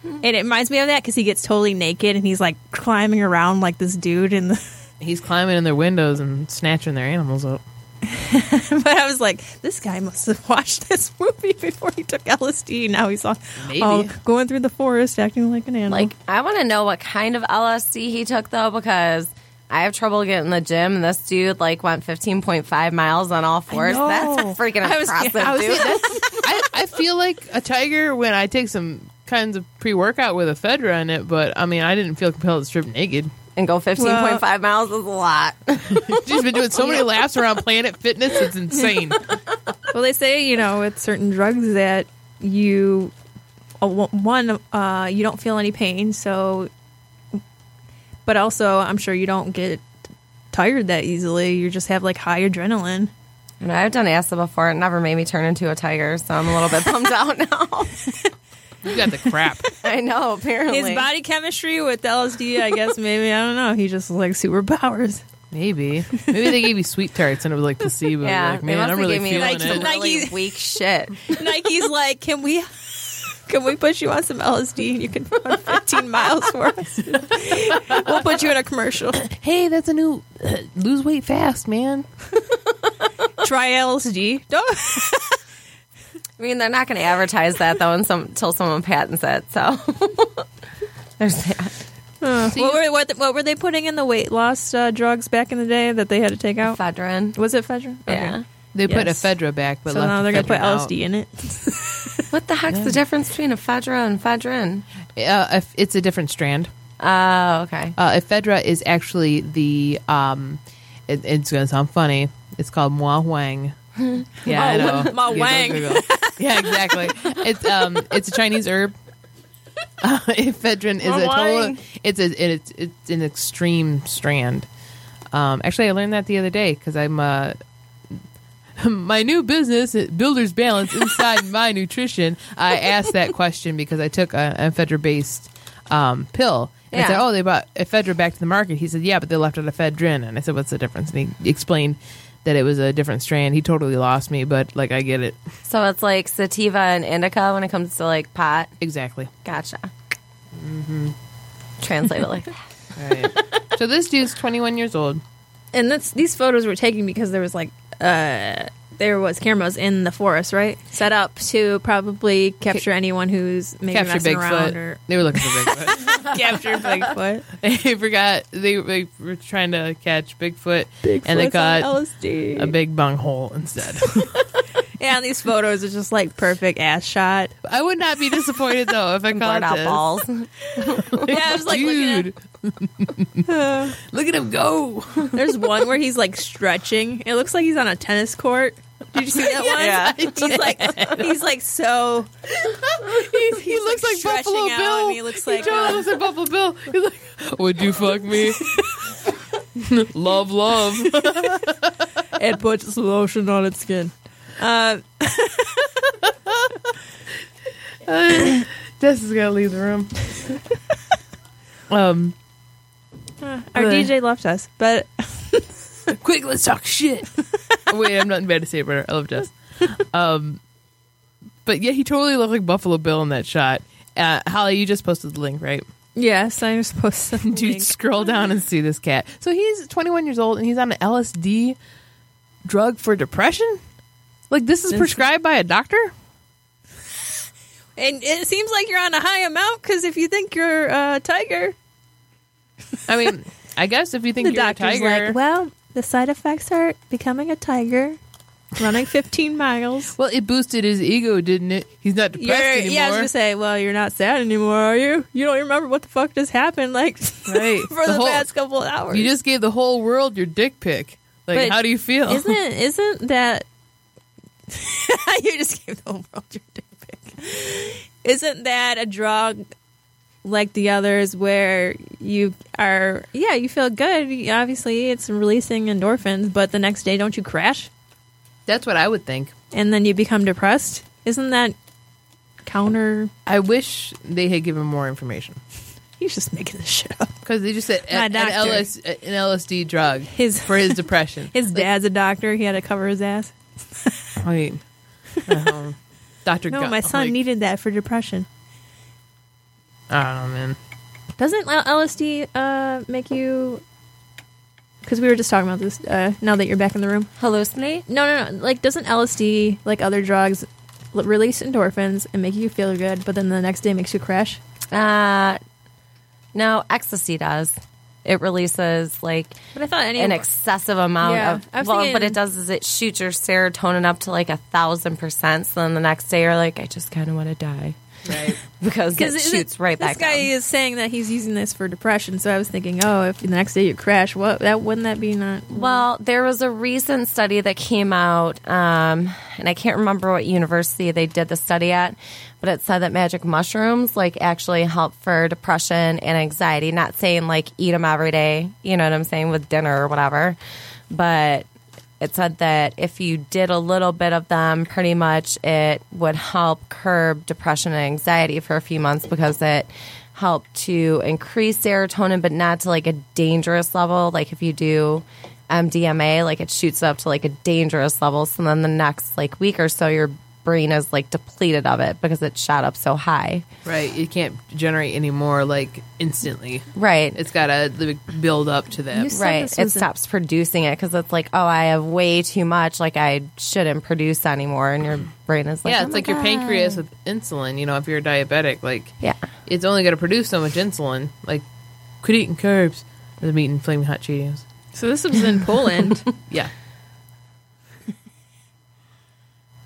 and it reminds me of that because he gets totally naked and he's like climbing around like this dude in the He's climbing in their windows and snatching their animals up. but i was like this guy must have watched this movie before he took lsd now he's all, Maybe. all going through the forest acting like an animal Like, I want to know what kind of LSD he took though, because I have trouble getting in the gym, and this dude like went 15.5 miles on all fours. That's freaking I was- impressive, I was- dude. I, I feel like a tiger when I take some kinds of pre workout with ephedra in it, but I mean, I didn't feel compelled to strip naked. And go 15.5 miles is a lot. She's been doing so many laps around Planet Fitness, it's insane. Well, they say you know with certain drugs that you uh, one uh, you don't feel any pain, so but also I'm sure you don't get tired that easily. You just have like high adrenaline. And I've done acid before. It never made me turn into a tiger, so I'm a little bit bummed out now. You got the crap. I know, apparently. His body chemistry with LSD, I guess maybe I don't know. He just like superpowers. Maybe. Maybe they gave you sweet tarts and it was like placebo. Yeah, like, they man, must I'm have really gave me feeling like it. some really Nike- weak shit. Nike's like, can we Can we put you on some LSD and you can run 15 miles for us? we'll put you in a commercial. Hey, that's a new uh, lose weight fast, man. Try LSD. Don't. I mean, they're not going to advertise that though until someone patents it. So there's that. what, were, what, what were they putting in the weight loss uh, drugs back in the day that they had to take out? Ephedrine. Was it Fedra? Yeah. They put ephedra back, but So left now they're going to put out. LSD in it. What the heck's the difference between ephedra and ephedrine? Uh, it's a different strand. Oh, okay. Uh, ephedra is actually the. Um, it, it's going to sound funny. It's called Mua Huang. Yeah, I know. Ma Wang. Google. yeah, exactly. It's um, it's a Chinese herb. Uh, ephedrine is a total. It's a it's it's an extreme strand. Um, actually, I learned that the other day because I'm uh, my new business, uh, Builder's Balance, inside my nutrition. I asked that question because I took a ephedra based um, pill. And I said, "Oh, they brought ephedra back to the market." He said, "Yeah, but they left out ephedrine." And I said, "What's the difference?" And he explained that it was a different strand. He totally lost me, but like I get it So it's like sativa and indica when it comes to like pot. exactly. Gotcha. Mm-hmm. Translate it like that. All right. so this dude's 21 years old. And that's these photos were taken because there was like uh there was cameras in the forest, right? Set up to probably capture anyone who's maybe Capture messing around Bigfoot. or They were looking for Bigfoot. capture Bigfoot. they forgot they, they were trying to catch Bigfoot, and they got LSD. a big bung hole instead. yeah, and these photos are just like perfect ass shot. I would not be disappointed though if I caught Burn out this. balls. Yeah, I was like looking Dude, look at him go! there's one where he's like stretching. It looks like he's on a tennis court. Did you see that one? Yeah. He's like he's like so He, he looks like stretching Buffalo out, Bill. and he looks like, totally uh, looks like Buffalo Bill. He's like, "Would you fuck me?" love, love. it puts lotion on its skin. Uh, Jess is gonna leave the room. um, our Really? DJ left us, but quick, let's talk shit. Wait, I'm nothing bad to say about her. I love Jess. Um, but yeah, he totally looked like Buffalo Bill in that shot. Uh, Holly, you just posted the link, right? yes, I'm supposed to. Dude, link. scroll down and see this cat. So he's 21 years old and he's on an LSD drug for depression. Like this is prescribed by a doctor. And it seems like you're on a high amount because if you think you're a tiger, I mean, I guess if you think the you're a doctor's tiger, like, well, the side effects are becoming a tiger, running 15 miles. well, it boosted his ego, didn't it? He's not depressed You're, anymore. yeah, I was gonna say, well, you're not sad anymore, are you? You don't remember what the fuck just happened, like Right. for The the, whole- past couple of hours. You just gave the whole world your dick pic. Like, But how do you feel? isn't isn't that you just gave the whole world your dick pic? Isn't that a drug like the others where you are? Yeah, you feel good. Obviously, it's releasing endorphins, but the next day, don't you crash That's what I would think. and then you become depressed? Isn't that counter? I wish they had given more information He's just making this shit up. because they just said My an. LS, an LSD drug His for his depression. his dad's a doctor. He had to cover his ass. I mean, um, Doctor. No, Gun- my son like, needed that for depression. I don't know, man. Doesn't LSD uh, make you? Because we were just talking about this. Uh, now that you're back in the room, Hallucinate? no, no, no. Like, doesn't LSD, like other drugs, l- release endorphins and make you feel good, but then the next day makes you crash? Uh, no, ecstasy does. It releases like But I thought any an excessive amount Yeah, of. I well, thinking- what it does is it shoots your serotonin up to like a thousand percent. So then the next day you're like, I just kind of want to die Right. because it because shoots right this back. This guy down. is saying that he's using this for depression. So I was thinking, oh, if the next day you crash, what that wouldn't that be not? Well, there was a recent study that came out, um, and I can't remember what university they did the study at, but it said that magic mushrooms like actually help for depression and anxiety. Not saying like eat them every day, you know what I'm saying, with dinner or whatever, but it said that if you did a little bit of them, pretty much it would help curb depression and anxiety for a few months because it helped to increase serotonin, but not to like a dangerous level. Like if you do MDMA, like it shoots up to like a dangerous level. So then the next like week or so, you're brain is like depleted of it because it shot up so high. Right. You can't generate any more like instantly. Right. It's got to build up to that. Right. It was a- stops producing it because it's like, oh, I have way too much. Like I shouldn't produce anymore, and your brain is like, yeah, oh it's my like your pancreas with insulin. You know, if you're diabetic, like Yeah. it's only going to produce so much insulin. Like, quit eating carbs. I'm eating flaming hot Cheetos. So this was in Poland. Yeah.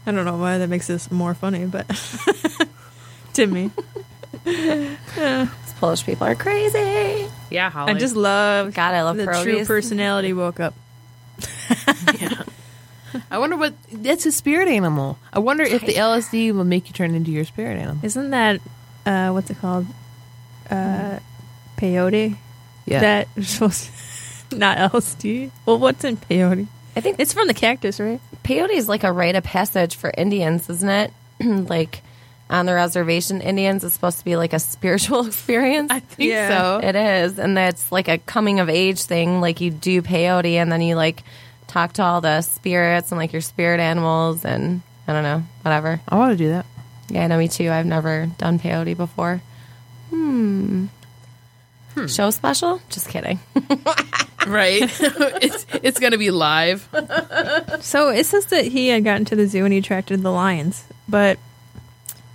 I don't know why that makes this more funny, but to me, These Polish people are crazy. Yeah, Holly. I just love God, I love the true personality woke up. I wonder what that's a spirit animal. I wonder if the LSD will make you turn into your spirit animal. Isn't that uh, what's it called? Uh, peyote. Yeah. That is supposed not LSD. Well, what's in peyote? I think It's from the cactus, right? peyote is like a rite of passage for Indians, isn't it? like on the reservation, Indians is supposed to be like a spiritual experience. I think Yeah. so. It is, and that's like a coming of age thing. Like you do peyote, and then you like talk to all the spirits and like your spirit animals, and I don't know, whatever. I want to do that. Yeah, I know me too. I've never done peyote before. Hmm. Show special? Just kidding. Right. it's it's going to be live. So it says that he had gotten to the zoo and he attracted the lions, but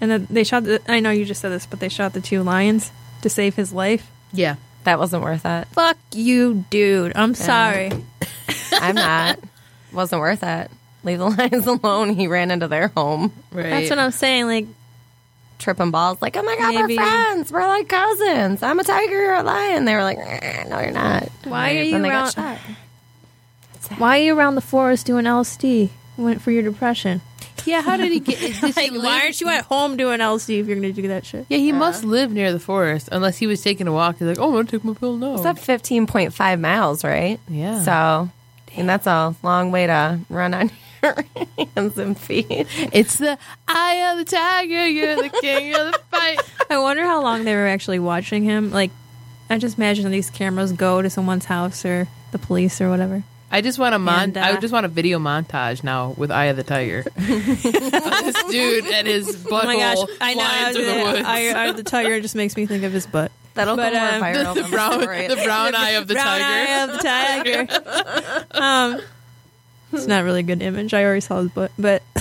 and then they shot. The, I know you just said this, but they shot the two lions to save his life. Yeah. That wasn't worth it. Fuck you, dude. I'm sorry. I'm not. wasn't worth it. Leave the lions alone. He ran into their home, Right. That's what I'm saying. Like, tripping balls. Like, oh my god, Maybe- we're friends. We're like cousins. I'm a tiger. You're a lion. They were like, "Eh, no, you're not. why are you Then around? Why are you around the forest doing LSD? Went for your depression. Yeah, how did he get did Like, why aren't you at home doing LSD if you're going to do that shit? Yeah, he must live near the forest unless he was taking a walk. He's like, "Oh, I'm going to take my pill now." It's up 15.5 miles, right? Yeah. So, and that's a long way to run on your hands and feet. It's the eye of the tiger, you're the king of the fight. I wonder how long they were actually watching him. Like, I just imagine these cameras go to someone's house or the police or whatever. I just want a mon- And, uh, I just want a video montage now with Eye of the Tiger. This dude and his butt. Oh my gosh, I flying through the know. woods. Eye, eye of the tiger just makes me think of his butt. That'll But, go more um, viral the than brown, the brown eye of the Brown tiger. eye of the tiger. um, it's not really a good image. I already saw his butt, but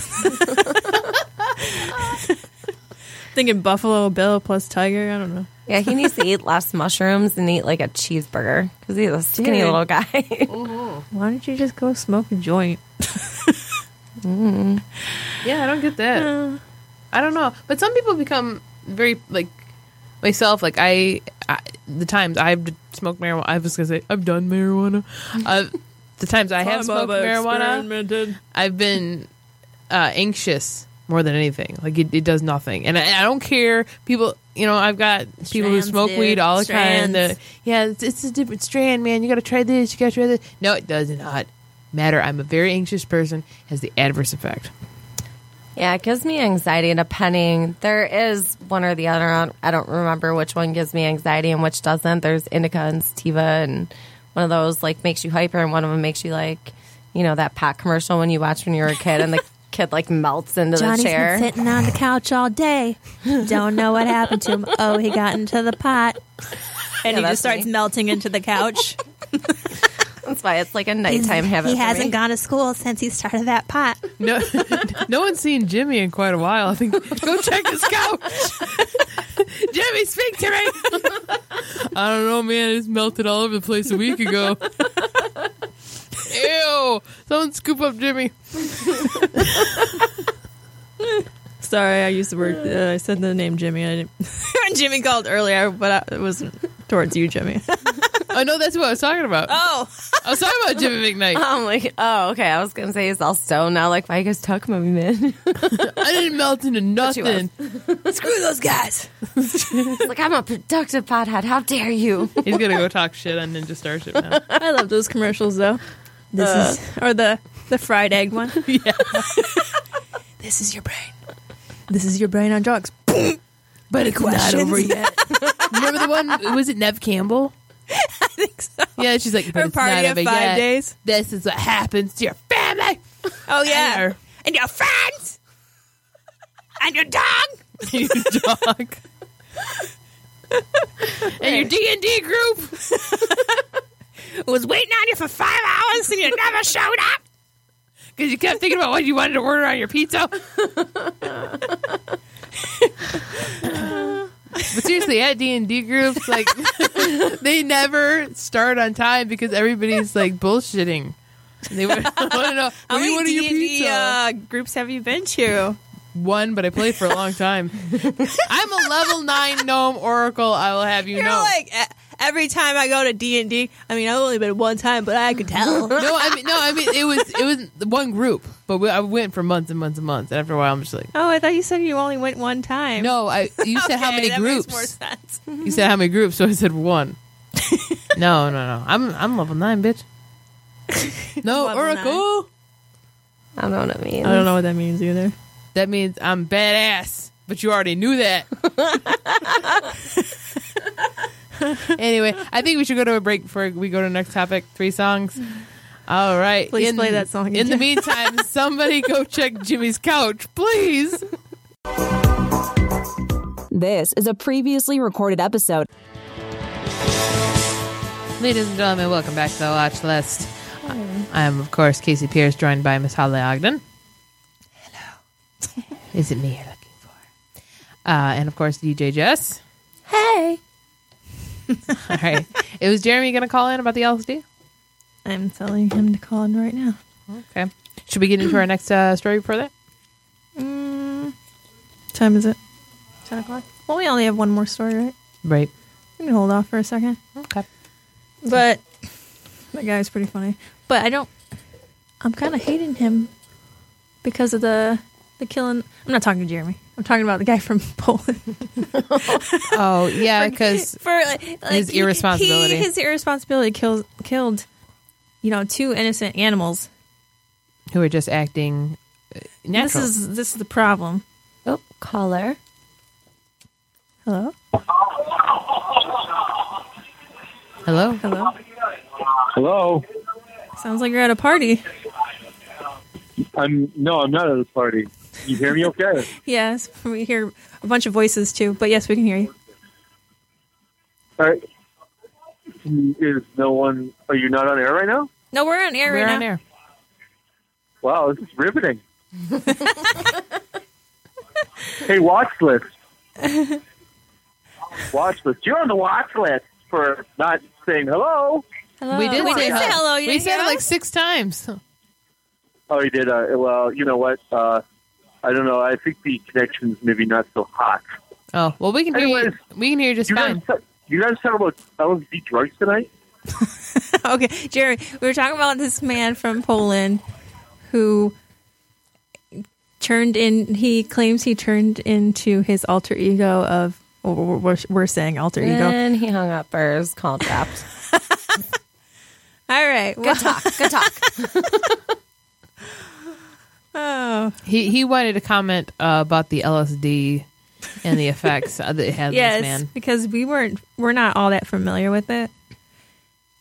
thinking Buffalo Bill plus tiger. I don't know. Yeah, he needs to eat less mushrooms and eat like a cheeseburger because he's a skinny Dude. little guy. Why don't you just go smoke a joint? Yeah, I don't get that. I don't know, but some people become very like myself. Like I, I the times I've smoked marijuana. I was gonna say I've done marijuana. Uh, the times I have smoked marijuana, I've been uh, anxious more than anything. Like it, it does nothing, and I, I don't care. People, you know, I've got people who smoke dude. weed all the Strands. time. that- yeah, it's, it's a different strand, man. You got to try this. You got to try this. No, it does not matter. I'm a very anxious person. Has the adverse effect. yeah, it gives me anxiety And depending. There is one or the other. I don't remember which one gives me anxiety and which doesn't. There's indica and sativa, and one of those like makes you hyper, and one of them makes you like, you know, that pot commercial when you watch when you were a kid, and the kid like melts into Johnny's the chair. been sitting on the couch all day. Don't know what happened to him. Oh, he got into the pot. And he just starts me. melting into the couch. That's why it's like a nighttime habit. he for hasn't gone to school since he started that pot. No, no one's seen Jimmy in quite a while. I think go check his couch. Jimmy, speak to me. I don't know, man. It's melted all over the place a week ago. Ew! Someone scoop up Jimmy. Sorry, I used the word. Uh, I said the name Jimmy. I didn't. Jimmy called earlier, but I, it wasn't towards you, Jimmy. Oh, I know that's what I was talking about. oh, I was talking about Jimmy McKnight. Oh, I'm like, oh, okay. I was gonna say he's all stoned now. Like, why you guys talking about me, man? I didn't melt into nothing. screw those guys. Like, I'm a productive pothead. How dare you? He's gonna go talk shit on Ninja Starship now. I love those commercials though. This uh. is or the the fried egg one. yeah, This is your brain. This is your brain on drugs. but it's not over yet. Remember the one? Was it Neve Campbell? I think so. Yeah, she's like, Her party not of five yet. days. This is what happens to your family. Oh yeah, Her. and your friends. And your dog. your dog, and your D and D group. was waiting on you for five hours and you never showed up. Because you kept thinking about what you wanted to order on your pizza. but seriously, at D and D groups, like they never start on time because everybody's like bullshitting. They want to know How what do you many want D&D uh, groups have you been to? One, but I played for a long time. I'm a level nine gnome oracle. I will have you You're know. like e- every time I go to D and D. I mean, I've only been one time, but I could tell. no, I mean, no, I mean it was it was the one group, but we, I went for months and months and months. And after a while, I'm just like, oh, I thought you said you only went one time. no. I you said how Okay, many that groups? Makes more sense. You said how many groups, so I said one. no, no, no. I'm I'm level nine, bitch. No, Level Oracle. I don't know what it means. I don't know what that means either. That means I'm badass, but you already knew that. anyway, I think we should go to a break before we go to the next topic. Three songs. All right. Please play that song In the meantime, somebody go check Jimmy's couch, please. This is a previously recorded episode. Ladies and gentlemen, welcome back to the Watch List. I am, of course, Casey Pierce, joined by Miss Holly Ogden. Hello. Is it me you're looking for? Uh, and, of course, DJ Jess. Hey. All right. It was Jeremy going to call in about the LSD? I'm telling him to call in right now. Okay. Should we get into our next uh, story before that? Mm, time is it? Ten o'clock. Well, we only have one more story, right? Right. We can hold off for a second. Okay. But that guy's pretty funny. But I don't. I'm kind of hating him because of the the killing. I'm not talking to Jeremy. I'm talking about the guy from Poland. Oh, yeah, because for like, like, His he- irresponsibility. He, his irresponsibility killed killed, you know, two innocent animals. who are just acting uh, natural. This is this is the problem. Oh, caller. Hello, Hello? hello. Hello. Sounds like you're at a party. I'm no, I'm not at a party. You hear me okay? Yes, we hear a bunch of voices too. But yes, we can hear you. All right. Is no one? Are you not on air right now? No, we're on air We're right on now. air. Wow, this is riveting. hey, watch list. watch list. You're on the watch list for not saying hello. Hello. We did we say did say hello. hello. You we said it like six times. Oh, you did. Uh, well, you know what? Uh, I don't know. I think the connection's maybe not so hot. Oh, well, we can hear you. We can hear you just You guys, fine. you guys talk about LSD drugs tonight? okay, Jerry, we were talking about this man from Poland who turned in. He claims he turned into his alter ego of. Or we're, we're saying alter ego. And he hung up or his call dropped. All right. Good talk. Good talk. Oh, He he wanted to comment uh, about the LSD and the effects that it had on yes, this man. because we weren't. We're not all that familiar with it,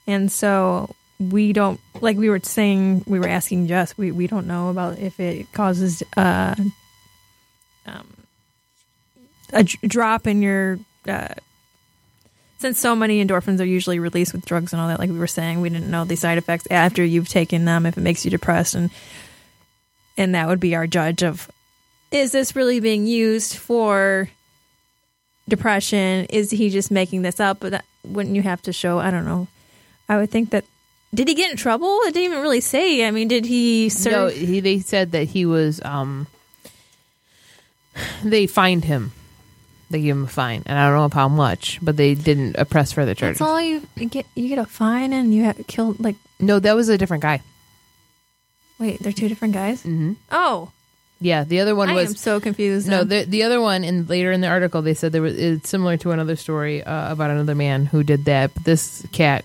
and so we don't. Like we were saying, we were asking Jess. We we don't know about if it causes uh, um, a d- drop in your. Uh, since so many endorphins are usually released with drugs and all that, like we were saying, we didn't know the side effects after you've taken them, if it makes you depressed, and and that would be our judge of is this really being used for depression? Is he just making this up? But that, wouldn't you have to show? I don't know. I would think that. Did he get in trouble? It didn't even really say. I mean, did he No, serve? he, they said that he was. Um, they fined him. They gave him a fine, and I don't know how much, but they didn't uh, press further charges. That's all you, you get. You get a fine and you have killed. Like, No, that was a different guy. Wait, they're two different guys. Mm-hmm. Oh, Yeah, the other one I was am so confused. No, the the other one, and later in the article, they said there was it's similar to another story uh, about another man who did that. But this cat,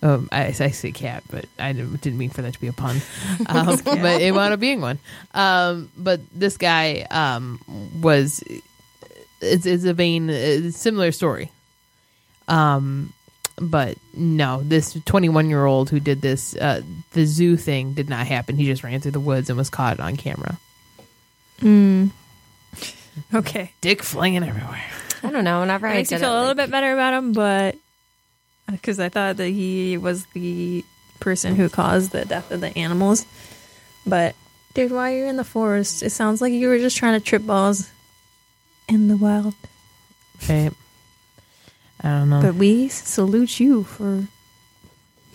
um, I, I say cat, but I didn't didn't mean for that to be a pun, um, but it wound up being one. Um, but this guy um, was it's, it's a vein it's a similar story. Um, but no, this 21 year old who did this uh, the zoo thing did not happen. He just ran through the woods and was caught on camera. Okay. Dick flinging everywhere. I don't know. Whenever It I makes you feel it, a little like- bit better about him, but because I thought that he was the person who caused the death of the animals. But dude, while you're in the forest, it sounds like you were just trying to trip balls in the wild. Right. I don't know. But we salute you for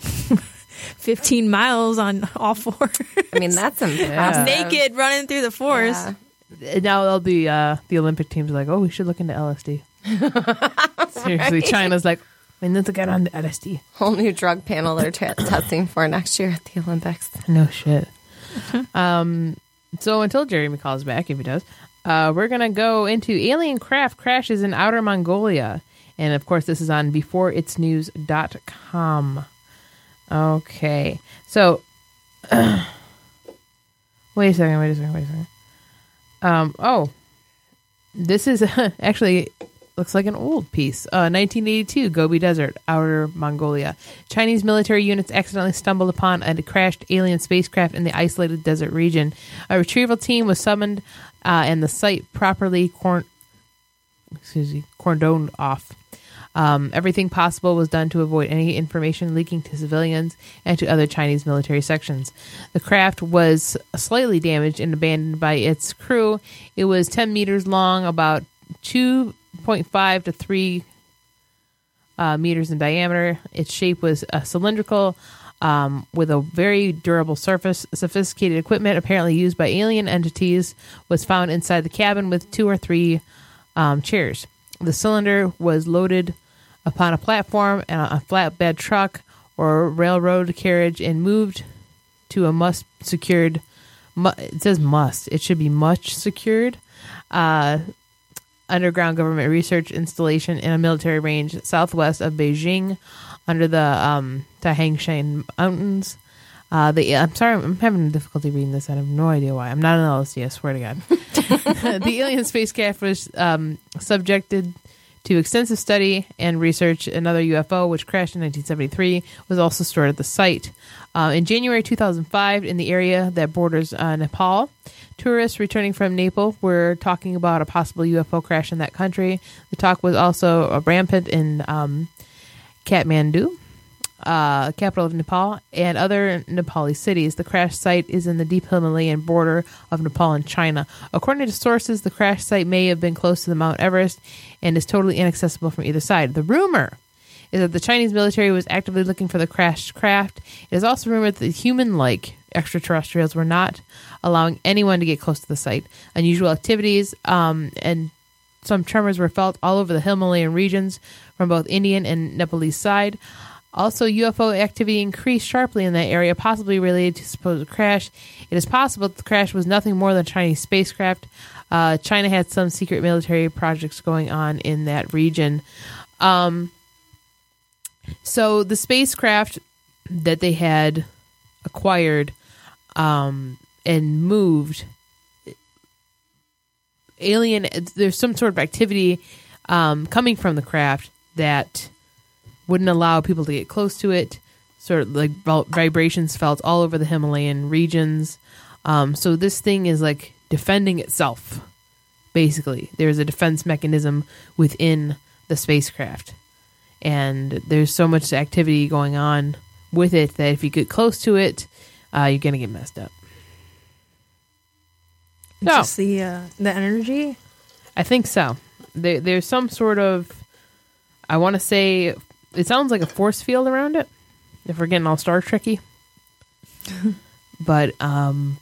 15 miles on all four, I mean, that's impressive. naked running through the forest. Yeah. now all the uh, the Olympic teams are like, oh, we should look into LSD. Seriously, China's like, we need to get on the LSD. Whole new drug panel they're t- testing for next year at the Olympics. No shit. um, so until Jeremy calls back, if he does, uh, we're gonna go into alien craft crashes in outer Mongolia, and of course, this is on beforeitsnews.com. Okay, so wait a second, wait a second, wait a second. Um, oh, this is actually looks like an old piece. Uh, 1982, Gobi Desert, Outer Mongolia. Chinese military units accidentally stumbled upon a crashed alien spacecraft in the isolated desert region. A retrieval team was summoned, uh, and the site properly corn- excuse me, cordoned off. Um, everything possible was done to avoid any information leaking to civilians and to other Chinese military sections. The craft was slightly damaged and abandoned by its crew. It was 10 meters long, about 2.5 to 3 uh, meters in diameter. Its shape was uh, cylindrical. Um, with a very durable surface, sophisticated equipment apparently used by alien entities was found inside the cabin with two or three um, chairs. The cylinder was loaded upon a platform and a flatbed truck or railroad carriage and moved to a must secured. It says must. It should be much secured. Uh, underground government research installation in a military range southwest of Beijing, under the um, Mountains. Uh, the I'm sorry, I'm having difficulty reading this. I have no idea why. I'm not an LSD. I swear to God. the alien spacecraft was um, subjected to extensive study and research. Another UFO, which crashed in 1973, was also stored at the site. Uh, in January 2005, in the area that borders uh, Nepal, tourists returning from Nepal were talking about a possible UFO crash in that country. The talk was also uh, rampant in um, Kathmandu, uh, capital of Nepal, and other Nepali cities. The crash site is in the deep Himalayan border of Nepal and China. According to sources, the crash site may have been close to the Mount Everest and is totally inaccessible from either side. The rumor is that the Chinese military was actively looking for the crashed craft. It is also rumored that human like extraterrestrials were not allowing anyone to get close to the site. Unusual activities um, and some tremors were felt all over the Himalayan regions from both Indian and Nepalese side. Also, UFO activity increased sharply in that area, possibly related to supposed crash. It is possible the crash was nothing more than a Chinese spacecraft. Uh, China had some secret military projects going on in that region. Um, so the spacecraft that they had acquired um, and moved alien there's some sort of activity um, coming from the craft that wouldn't allow people to get close to it sort of like vibrations felt all over the himalayan regions um, so this thing is like defending itself basically there's a defense mechanism within the spacecraft and there's so much activity going on with it that if you get close to it uh, you're gonna get messed up No. Just the uh, the energy. I think so. There, there's some sort of, I want to say, it sounds like a force field around it. If we're getting all Star Trekky, but um,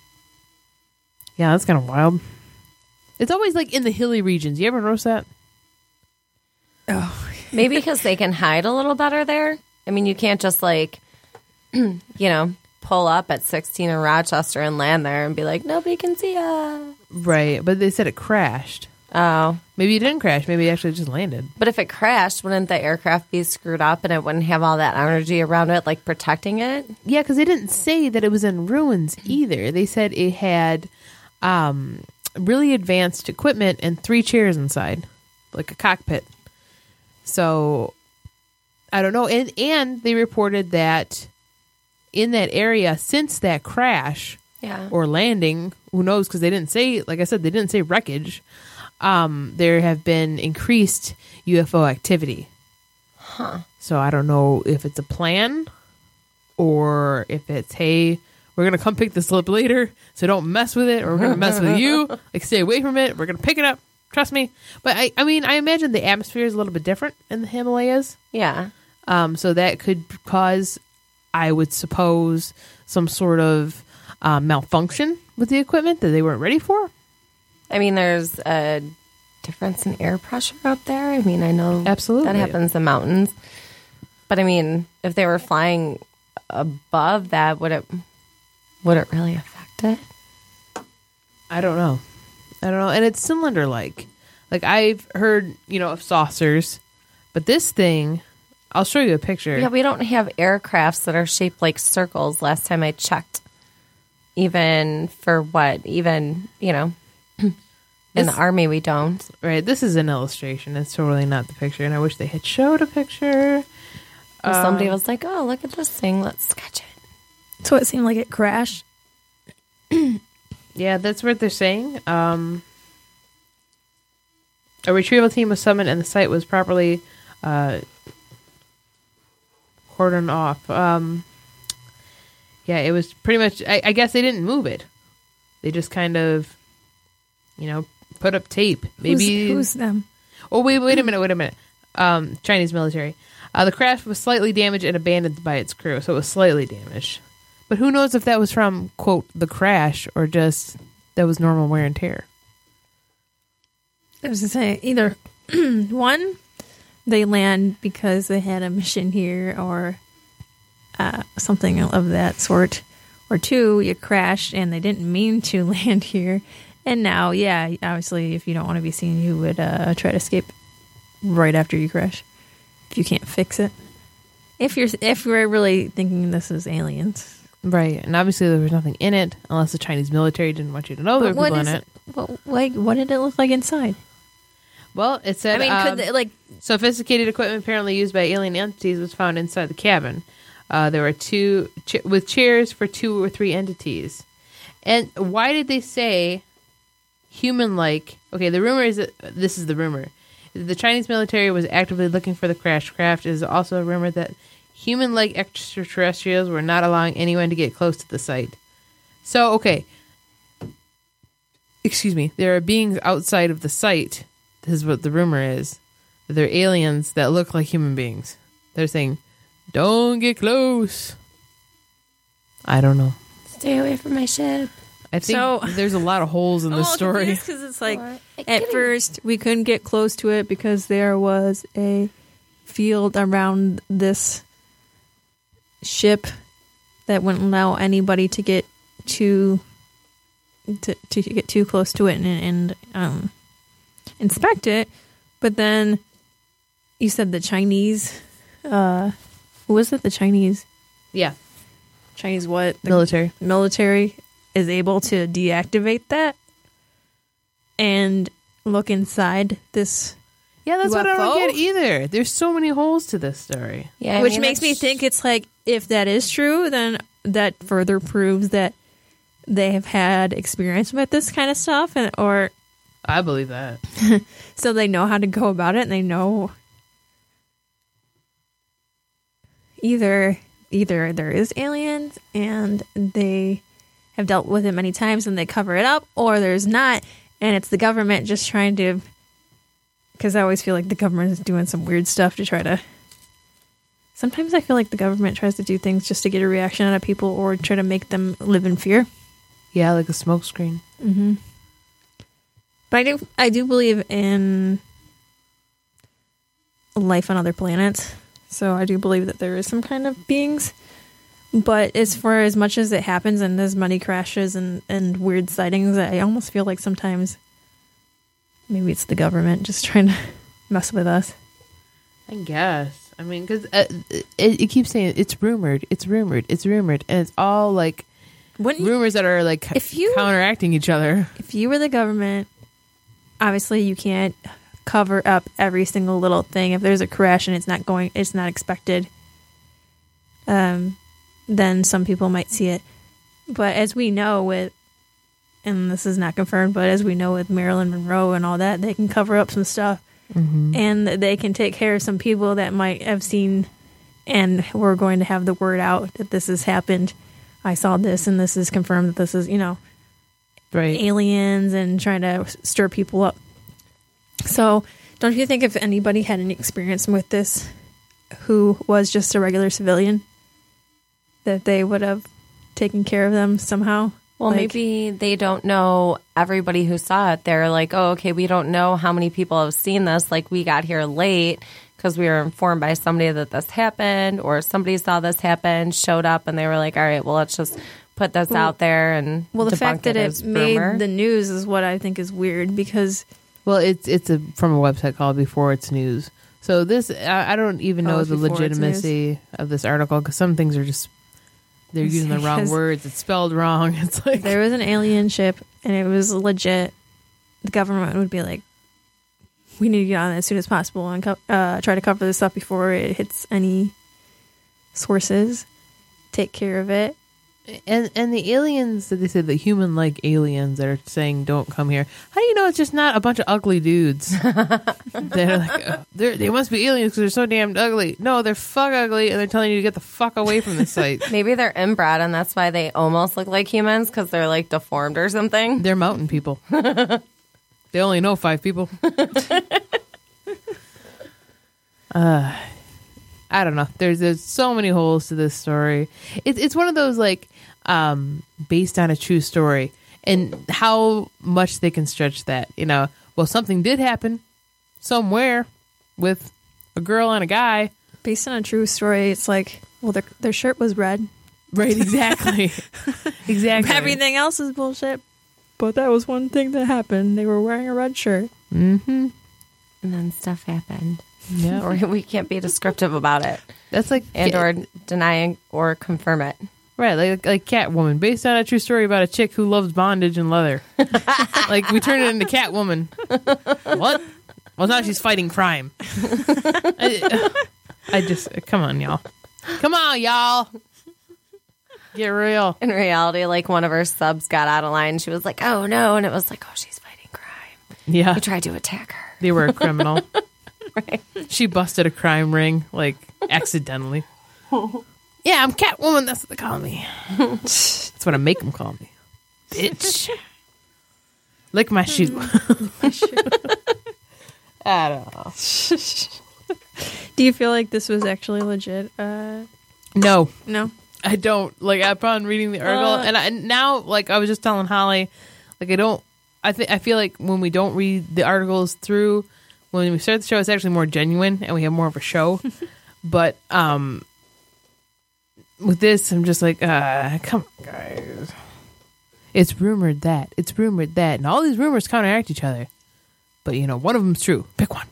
yeah, that's kind of wild. It's always like in the hilly regions. You ever notice that? Oh, maybe because they can hide a little better there. I mean, you can't just like, you know, pull up at 16 in Rochester and land there and be like, nobody can see us. Right, but they said it crashed. Oh. Maybe it didn't crash. Maybe it actually just landed. But if it crashed, wouldn't the aircraft be screwed up and it wouldn't have all that energy around it, like protecting it? Yeah, because they didn't say that it was in ruins either. They said it had um, really advanced equipment and three chairs inside, like a cockpit. So I don't know. And and they reported that in that area since that crash Yeah. or landing, who knows? Because they didn't say, like I said, they didn't say wreckage. Um, there have been increased UFO activity. Huh. So I don't know if it's a plan or if it's hey, we're gonna come pick this up later, so don't mess with it, or we're gonna mess with you. Like stay away from it. We're gonna pick it up. Trust me. But I, I mean, I imagine the atmosphere is a little bit different in the Himalayas. Yeah. Um, so that could cause, I would suppose, some sort of uh, malfunction with the equipment that they weren't ready for. I mean, there's a difference in air pressure up there. I mean, I know Absolutely. that happens in mountains. But I mean, if they were flying above that, would it would it really affect it? I don't know. I don't know. And it's cylinder like. Like I've heard, you know, of saucers, but this thing, I'll show you a picture. Yeah, we don't have aircrafts that are shaped like circles. Last time I checked, even for what, even you know, This- the army we don't. Right. This is an illustration. It's totally not the picture, and I wish they had showed a picture. Or somebody Um, was like, "Oh, look at this thing. Let's sketch it." So it seemed like it crashed. Yeah, that's what they're saying. Um, a retrieval team was summoned, and the site was properly uh, cordoned off. Um, yeah, it was pretty much. I, I guess they didn't move it. They just kind of, you know, put up tape. Maybe who's, who's them? Oh wait, wait a minute, wait a minute. Um, Chinese military. Uh, the craft was slightly damaged and abandoned by its crew, so it was slightly damaged. But who knows if that was from quote the crash or just that was normal wear and tear. I was to say either one, they land because they had a mission here or uh, something of that sort, or two, you crashed and they didn't mean to land here, and now, yeah, obviously, if you don't want to be seen, you would uh, try to escape right after you crash if you can't fix it. If you're if we're really thinking this is aliens, Right, and obviously there was nothing in it unless the Chinese military didn't want you to know there were people in it. What, like, what did it look like inside? Well, it said. I mean, um, could they, like sophisticated equipment apparently used by alien entities was found inside the cabin. Uh, there were two ch- with chairs for two or three entities. And why did they say human-like? Okay, the rumor is that this is the rumor. The Chinese military was actively looking for the crash craft. It is also a rumor that human-like extraterrestrials were not allowing anyone to get close to the site. So, okay. Excuse me. There are beings outside of the site. This is what the rumor is. They're aliens that look like human beings. They're saying, "Don't get close." I don't know. Stay away from my ship. I think So- there's a lot of holes in this story. because it's like Or- at first we couldn't get close to it because there was a field around this ship that wouldn't allow anybody to get too to, to get too close to it and, and um, inspect it. But then you said the Chinese, uh, who was it? The Chinese Yeah, Chinese what? The military. military is able to deactivate that and look inside this Yeah, that's what I don't get either. There's so many holes to this story. Yeah, I which mean, makes me think it's like if that is true then that further proves that they have had experience with this kind of stuff and or I believe that. so they know how to go about it and they know either either there is aliens and they have dealt with it many times and they cover it up or there's not and it's the government just trying to because i always feel like the government is doing some weird stuff to try to sometimes i feel like the government tries to do things just to get a reaction out of people or try to make them live in fear Yeah, like a smokescreen. Mm-hmm. But I do, I do believe in life on other planets. So I do believe that there is some kind of beings. But as far as much as it happens and there's money crashes and, and weird sightings, I almost feel like sometimes maybe it's the government just trying to mess with us. I guess. I mean, because uh, it, it keeps saying it's rumored, it's rumored, it's rumored, and it's all like Wouldn't you, rumors that are like If you- counteracting each other. if you were the government, obviously you can't cover up every single little thing. If there's a crash and it's not going, it's not expected, um, then some people might see it. But as we know, with and this is not confirmed, but as we know with Marilyn Monroe and all that, they can cover up some stuff, mm-hmm. and they can take care of some people that might have seen, and we're going to have the word out that this has happened. I saw this, and this is confirmed that this is you know Right. aliens and trying to stir people up. So, don't you think if anybody had any experience with this who was just a regular civilian, that they would have taken care of them somehow? Well, Like- maybe they don't know everybody who saw it. They're like, oh, okay, we don't know how many people have seen this. Like, we got here late because we were informed by somebody that this happened, or somebody saw this happen, showed up, and they were like, all right, well, let's just put this out there and Well, the fact that it as made rumor. the news is what I think is weird because Well, it's it's a from a website called Before It's News. So this I, I don't even Oh, know it's the legitimacy of this article because some things are just they're using the wrong words. It's spelled wrong. It's like there was an alien ship and it was legit. The government would be like, "We need to get on it as soon as possible and co- uh, try to cover this up before it hits any sources. Take care of it." And and the aliens that they said the human like aliens that are saying don't come here. How do you know it's just not a bunch of ugly dudes? they're like uh, they're, they must be aliens because they're so damned ugly. No, they're fuck ugly, and they're telling you to get the fuck away from the site. Maybe they're inbred, and that's why they almost look like humans because they're like deformed or something. They're mountain people. they only know five people. uh, I don't know. There's there's so many holes to this story. It's it's one of those like um, based on a true story, and how much they can stretch that. You know, well, something did happen somewhere with a girl and a guy. Based on a true story, it's like, well, their their shirt was red. Right, exactly. exactly. Everything else is bullshit. But that was one thing that happened. They were wearing a red shirt. Mm-hmm. And then stuff happened. Yeah. Or we can't be descriptive about it. That's like and or deny or confirm it. Right, like like Catwoman, based on a true story about a chick who loves bondage and leather. like we turn it into Catwoman. what? Well, now she's fighting crime. I, I just come on, y'all. Come on, y'all. Get real. In reality, like one of her subs got out of line. She was like, "Oh no!" and it was like, "Oh, she's fighting crime." Yeah, We tried to attack her. they were a criminal. Right. She busted a crime ring like accidentally. Yeah, I'm Catwoman. That's what they call me. That's what I make them call me. Bitch. Lick my shoe. I don't know. Do you feel like this was actually legit? Uh, No, no. I don't. Like upon reading the article, Uh. and I, and now, like I was just telling Holly, like I don't. I think I feel like when we don't read the articles through, when we start the show, it's actually more genuine, and we have more of a show. but um, with this, I'm just like, uh, come on, guys. It's rumored that. It's rumored that, and all these rumors counteract each other. But you know, one of them's true. Pick one.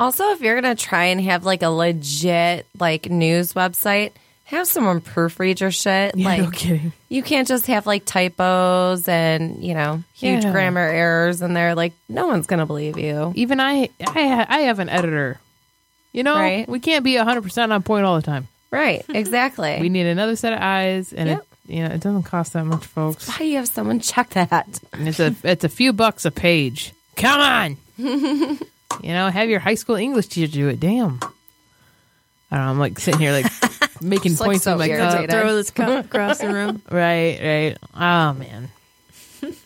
Also, if you're gonna try and have like a legit like news website, have someone proofread your shit. Yeah, like no kidding. you can't just have like typos and you know huge Yeah. grammar errors, and they're like, no one's gonna believe you. Even I, I, I have an editor. You know, Right. we can't be 100% on point all the time. Right? Exactly. We need another set of eyes, and Yep. it, you know, it doesn't cost that much, folks. Why you have someone check that? And it's a, it's a few bucks a page. Come on, you know, have your high school English teacher do it. Damn. I don't know. I'm like sitting here, like making Just, like, points so with my cup. irritated. Throw this cup across the room. Right, right. Oh man.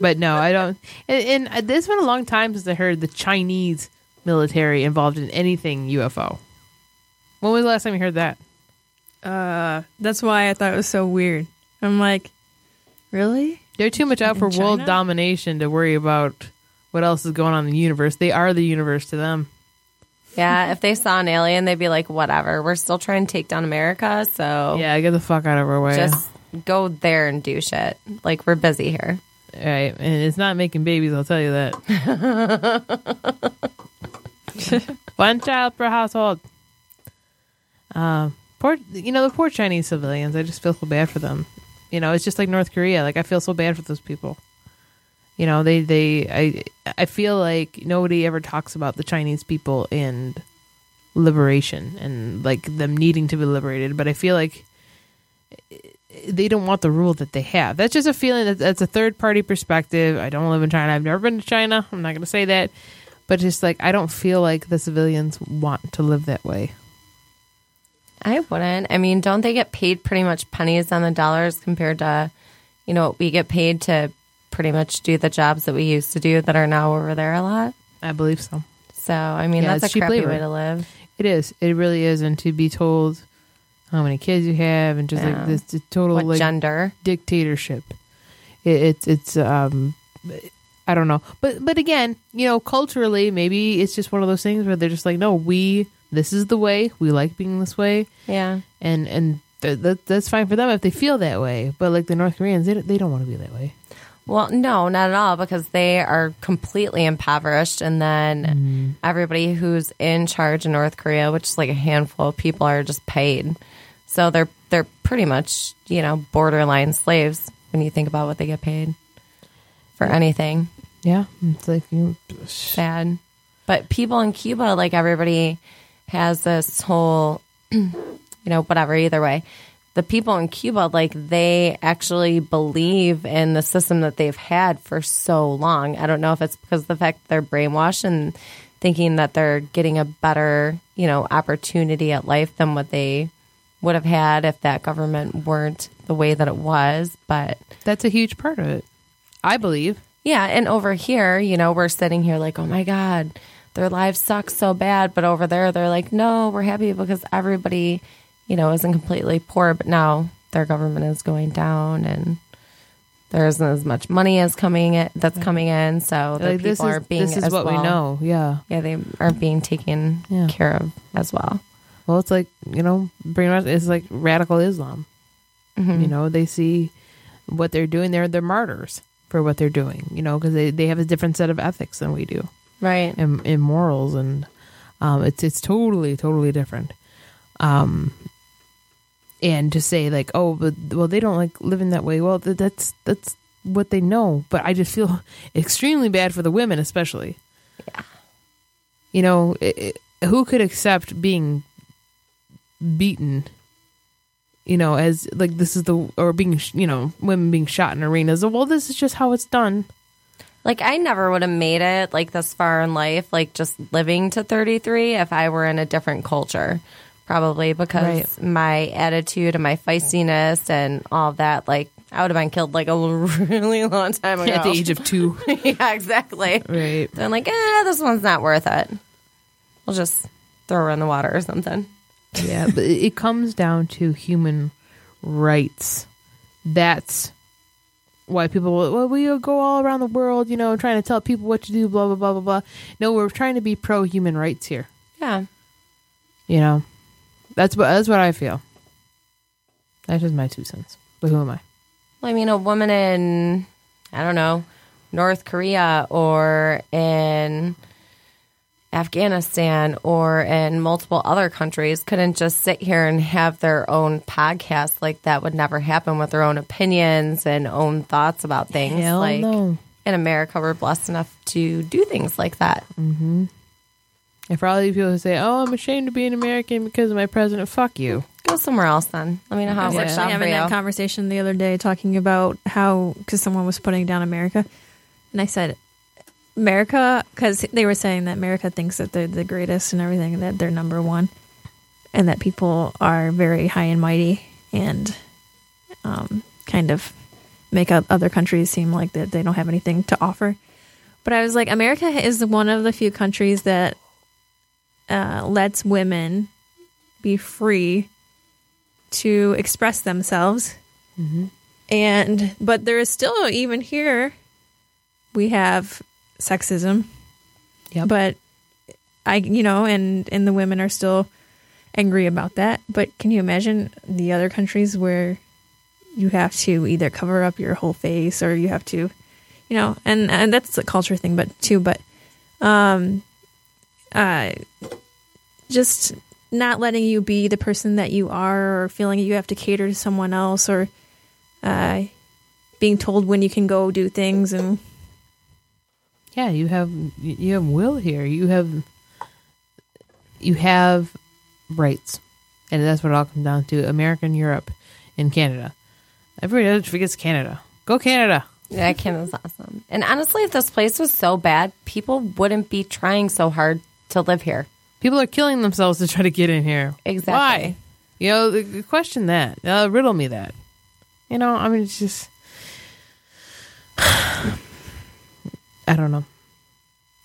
But no, I don't. And, and it's been a long time since I heard the Chinese military involved in anything UFO. When was the last time you heard that? Uh, that's why I thought it was so weird. I'm like, really? They're too much out for world China? domination to worry about what else is going on in the universe. They are the universe to them. Yeah, if they saw an alien, they'd be like, whatever. We're still trying to take down America, so Yeah, get the fuck out of our way. just go there and do shit. Like we're busy here. right, and it's not making babies. I'll tell you that. One child per household. Um, poor, you know the poor Chinese civilians. I just feel so bad for them. You know, it's just like North Korea. Like I feel so bad for those people. You know, they they I I feel like nobody ever talks about the Chinese people and liberation and like them needing to be liberated. But I feel like eh, they don't want the rule that they have. That's just a feeling that that's a third party perspective. I don't live in China. I've never been to China. I'm not going to say that, but just like I don't feel like the civilians want to live that way. I wouldn't. I mean, don't they get paid pretty much pennies on the dollars compared to, you know, what we get paid to pretty much do the jobs that we used to do that are now over there a lot. I believe so. So, I mean, Yeah, that's a crappy labor. way to live. It is. It really is. And to be told how many kids you have and just Yeah. like this, this total What like gender? dictatorship. It, it's it's um, I don't know, but but again, you know, culturally, maybe it's just one of those things where they're just like, no, we this is the way we like being this way, Yeah. and and th- that that's fine for them if they feel that way. But like the North Koreans, they don't- they don't want to be that way. Well, no, not at all, because they are completely impoverished. And then Mm-hmm. everybody who's in charge in North Korea, which is like a handful of people, are just paid. So they're they're pretty much you know borderline slaves when you think about what they get paid for anything. Yeah, it's like you, Sad, but people in Cuba, like everybody, has this whole you know whatever. Either way, the people in Cuba, like they actually believe in the system that they've had for so long. I don't know if it's because of the fact that they're brainwashed and thinking that they're getting a better, you know, opportunity at life than what they would have had if that government weren't the way that it was. But that's a huge part of it. I believe. yeah, and over here, you know, we're sitting here like, oh my God, their lives suck so bad. But over there, they're like, no, we're happy because everybody, you know, isn't completely poor. But now their government is going down and there isn't as much money as coming in, that's coming in. So the Like, people this are is being this is what we know. Yeah. Yeah, they are being taken Yeah. care of as well. Well, it's like you know, bring it's like radical Islam. Mm-hmm. You know, they see what they're doing. They're they're martyrs for what they're doing. You know, because they, they have a different set of ethics than we do, Right. and, and morals, and um, it's it's totally totally different. Um, and to say like, oh, but well, they don't like living that way. Well, th- that's that's what they know. But I just feel extremely bad for the women, especially. Yeah. You know, it, it- who could accept being beaten you know as like this is the or being you know women being shot in arenas well this is just how it's done Like I never would have made it like this far in life, like just living to 33 if I were in a different culture. Probably because Right. my attitude and my feistiness and all that, like I would have been killed like a really long time ago. at the age of two yeah, exactly. right Then like, eh, this one's not worth it. We'll just throw her in the water or something. yeah but it it comes down to human rights that's why people well we go all around the world you know trying to tell people what to do blah blah blah blah blah no we're trying to be pro human rights here Yeah. you know that's what that's what i feel that's just my two cents but who am i Well, I mean, a woman in, I don't know, North Korea or in Afghanistan or in multiple other countries couldn't just sit here and have their own podcast. Like that would never happen with their own opinions and own thoughts about things. Hell like no. in America, we're blessed enough to do things like that. Mm-hmm. And for all these people who say, "Oh, I'm ashamed to be an American because of my president," fuck you. Go somewhere else then. Let me know how it I was works out for having that you. conversation the other day talking about how because someone was putting down America, and I said America because they were saying that America thinks that they're the greatest and everything, and that they're number one, and that people are very high and mighty and um, kind of make other countries seem like that they don't have anything to offer. But I was like, America is one of the few countries that uh, lets women be free to express themselves. And but there is still even here we have sexism. Yep. But I you know and and the women are still angry about that. But can you imagine the other countries where you have to either cover up your whole face or you have to you know and and that's a culture thing but too but um uh just not letting you be the person that you are or feeling you have to cater to someone else or uh, being told when you can go do things and Yeah, you have you have will here. You have you have rights, and that's what it all comes down to. American, Europe, and Canada. Everybody else forgets Canada. Go Canada. Yeah, Canada's awesome. And honestly, if this place was so bad, people wouldn't be trying so hard to live here. People are killing themselves to try to get in here. Exactly. Why? You know, question that. Uh, riddle me that. You know, I mean, it's just. I don't know.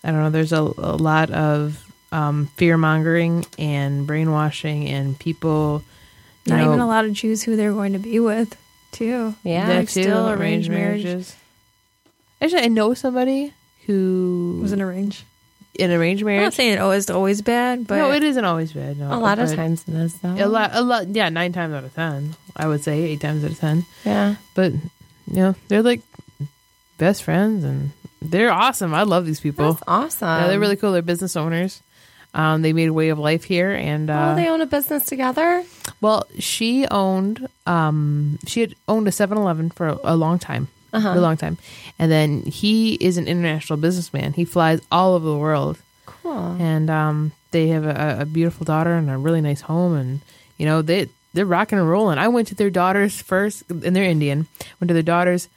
I don't know. There's a, a lot of um, fear mongering and brainwashing, and people. Not know, even a lot of Jews who they're going to be with, too. Yeah. that Like, too, still arranged marriages. Actually, I know somebody who Was an arranged. In arranged marriage. I'm not saying it always always bad, but no, it isn't always bad. No, A lot of times it is, though. A lot, a lot. Yeah, nine times out of ten, I would say eight times out of ten. Yeah. But you know, they're like best friends, and they're awesome. I love these people. That's awesome. Yeah, they're really cool. They're business owners. Um, they made a way of life here, and uh, Oh, they own a business together? well, she owned, um, she had owned a 7-Eleven for a, a long time, Uh-huh. a long time, and then he is an international businessman. He flies all over the world, Cool. and um, they have a, a beautiful daughter and a really nice home, and you know they they're rocking and rolling. I went to their daughter's first, and they're Indian. Went to their daughter's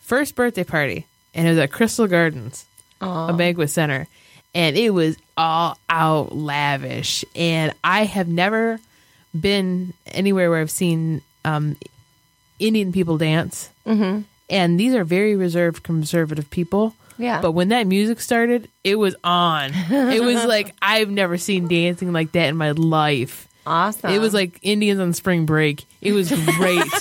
first birthday party, and it was at Crystal Gardens, a banquet center, and it was all out lavish. And I have never been anywhere where I've seen um, Indian people dance, mm-hmm. And these are very reserved, conservative people. Yeah. But when that music started, it was on. it was like I've never seen dancing like that in my life. Awesome. It was like Indians on spring break. It was great.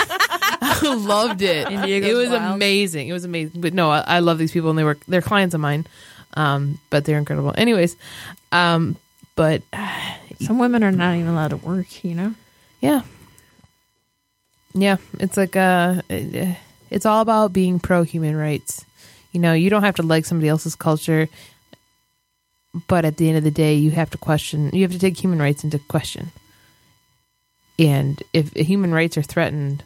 I loved it. It was wild. amazing. It was amazing. But no, I, I love these people, and they were they're clients of mine. Um, but they're incredible. Anyways, um, but some women are not even allowed to work, you know? yeah, yeah, it's like uh, it- it's all about being pro human rights. You know, you don't have to like somebody else's culture, but at the end of the day, you have to question. You have to take human rights into question. And if human rights are threatened,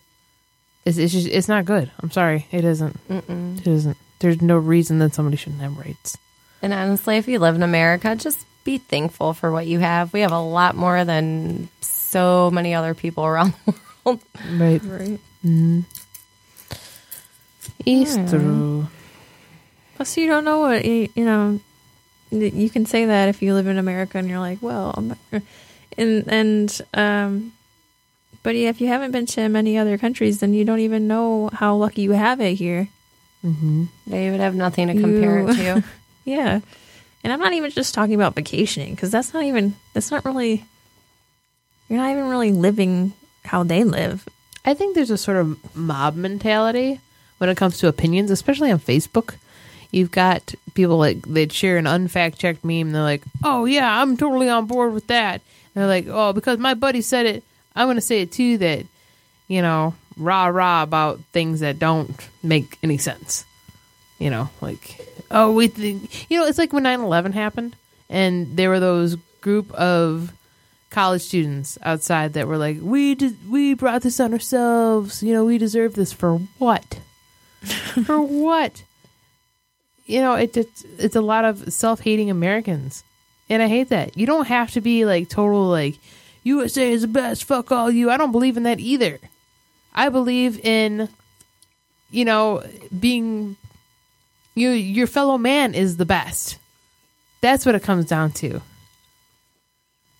it's it's, just, it's not good. I'm sorry, it isn't. It isn't. There's no reason that somebody shouldn't have rights. And honestly, if you live in America, just be thankful for what you have. We have a lot more than so many other people around the world. Right. Right. Mm-hmm. It's true. Plus, you don't know what, you, you know, you can say that if you live in America and you're like, well, I'm not, and, and, um, but yeah, if you haven't been to many other countries, then you don't even know how lucky you have it here. They would have nothing to compare it to. Yeah. And I'm not even just talking about vacationing because that's not even, that's not really, you're not even really living how they live. I think there's a sort of mob mentality when it comes to opinions, especially on Facebook. You've got people like they'd share an unfact checked meme. They're like, "Oh yeah, I'm totally on board with that." And they're like, "Oh, because my buddy said it, I'm going to say it too." That you know, rah rah about things that don't make any sense. You know, like oh, we think you know, it's like when 9/11 happened, and there were those group of college students outside that were like, "We did, we brought this on ourselves. You know, we deserve this for what? for what? You know, it, it's it's a lot of self hating Americans, and I hate that. You don't have to be like total like USA is the best. Fuck all you. I don't believe in that either. I believe in, you know, being you your fellow man is the best. That's what it comes down to.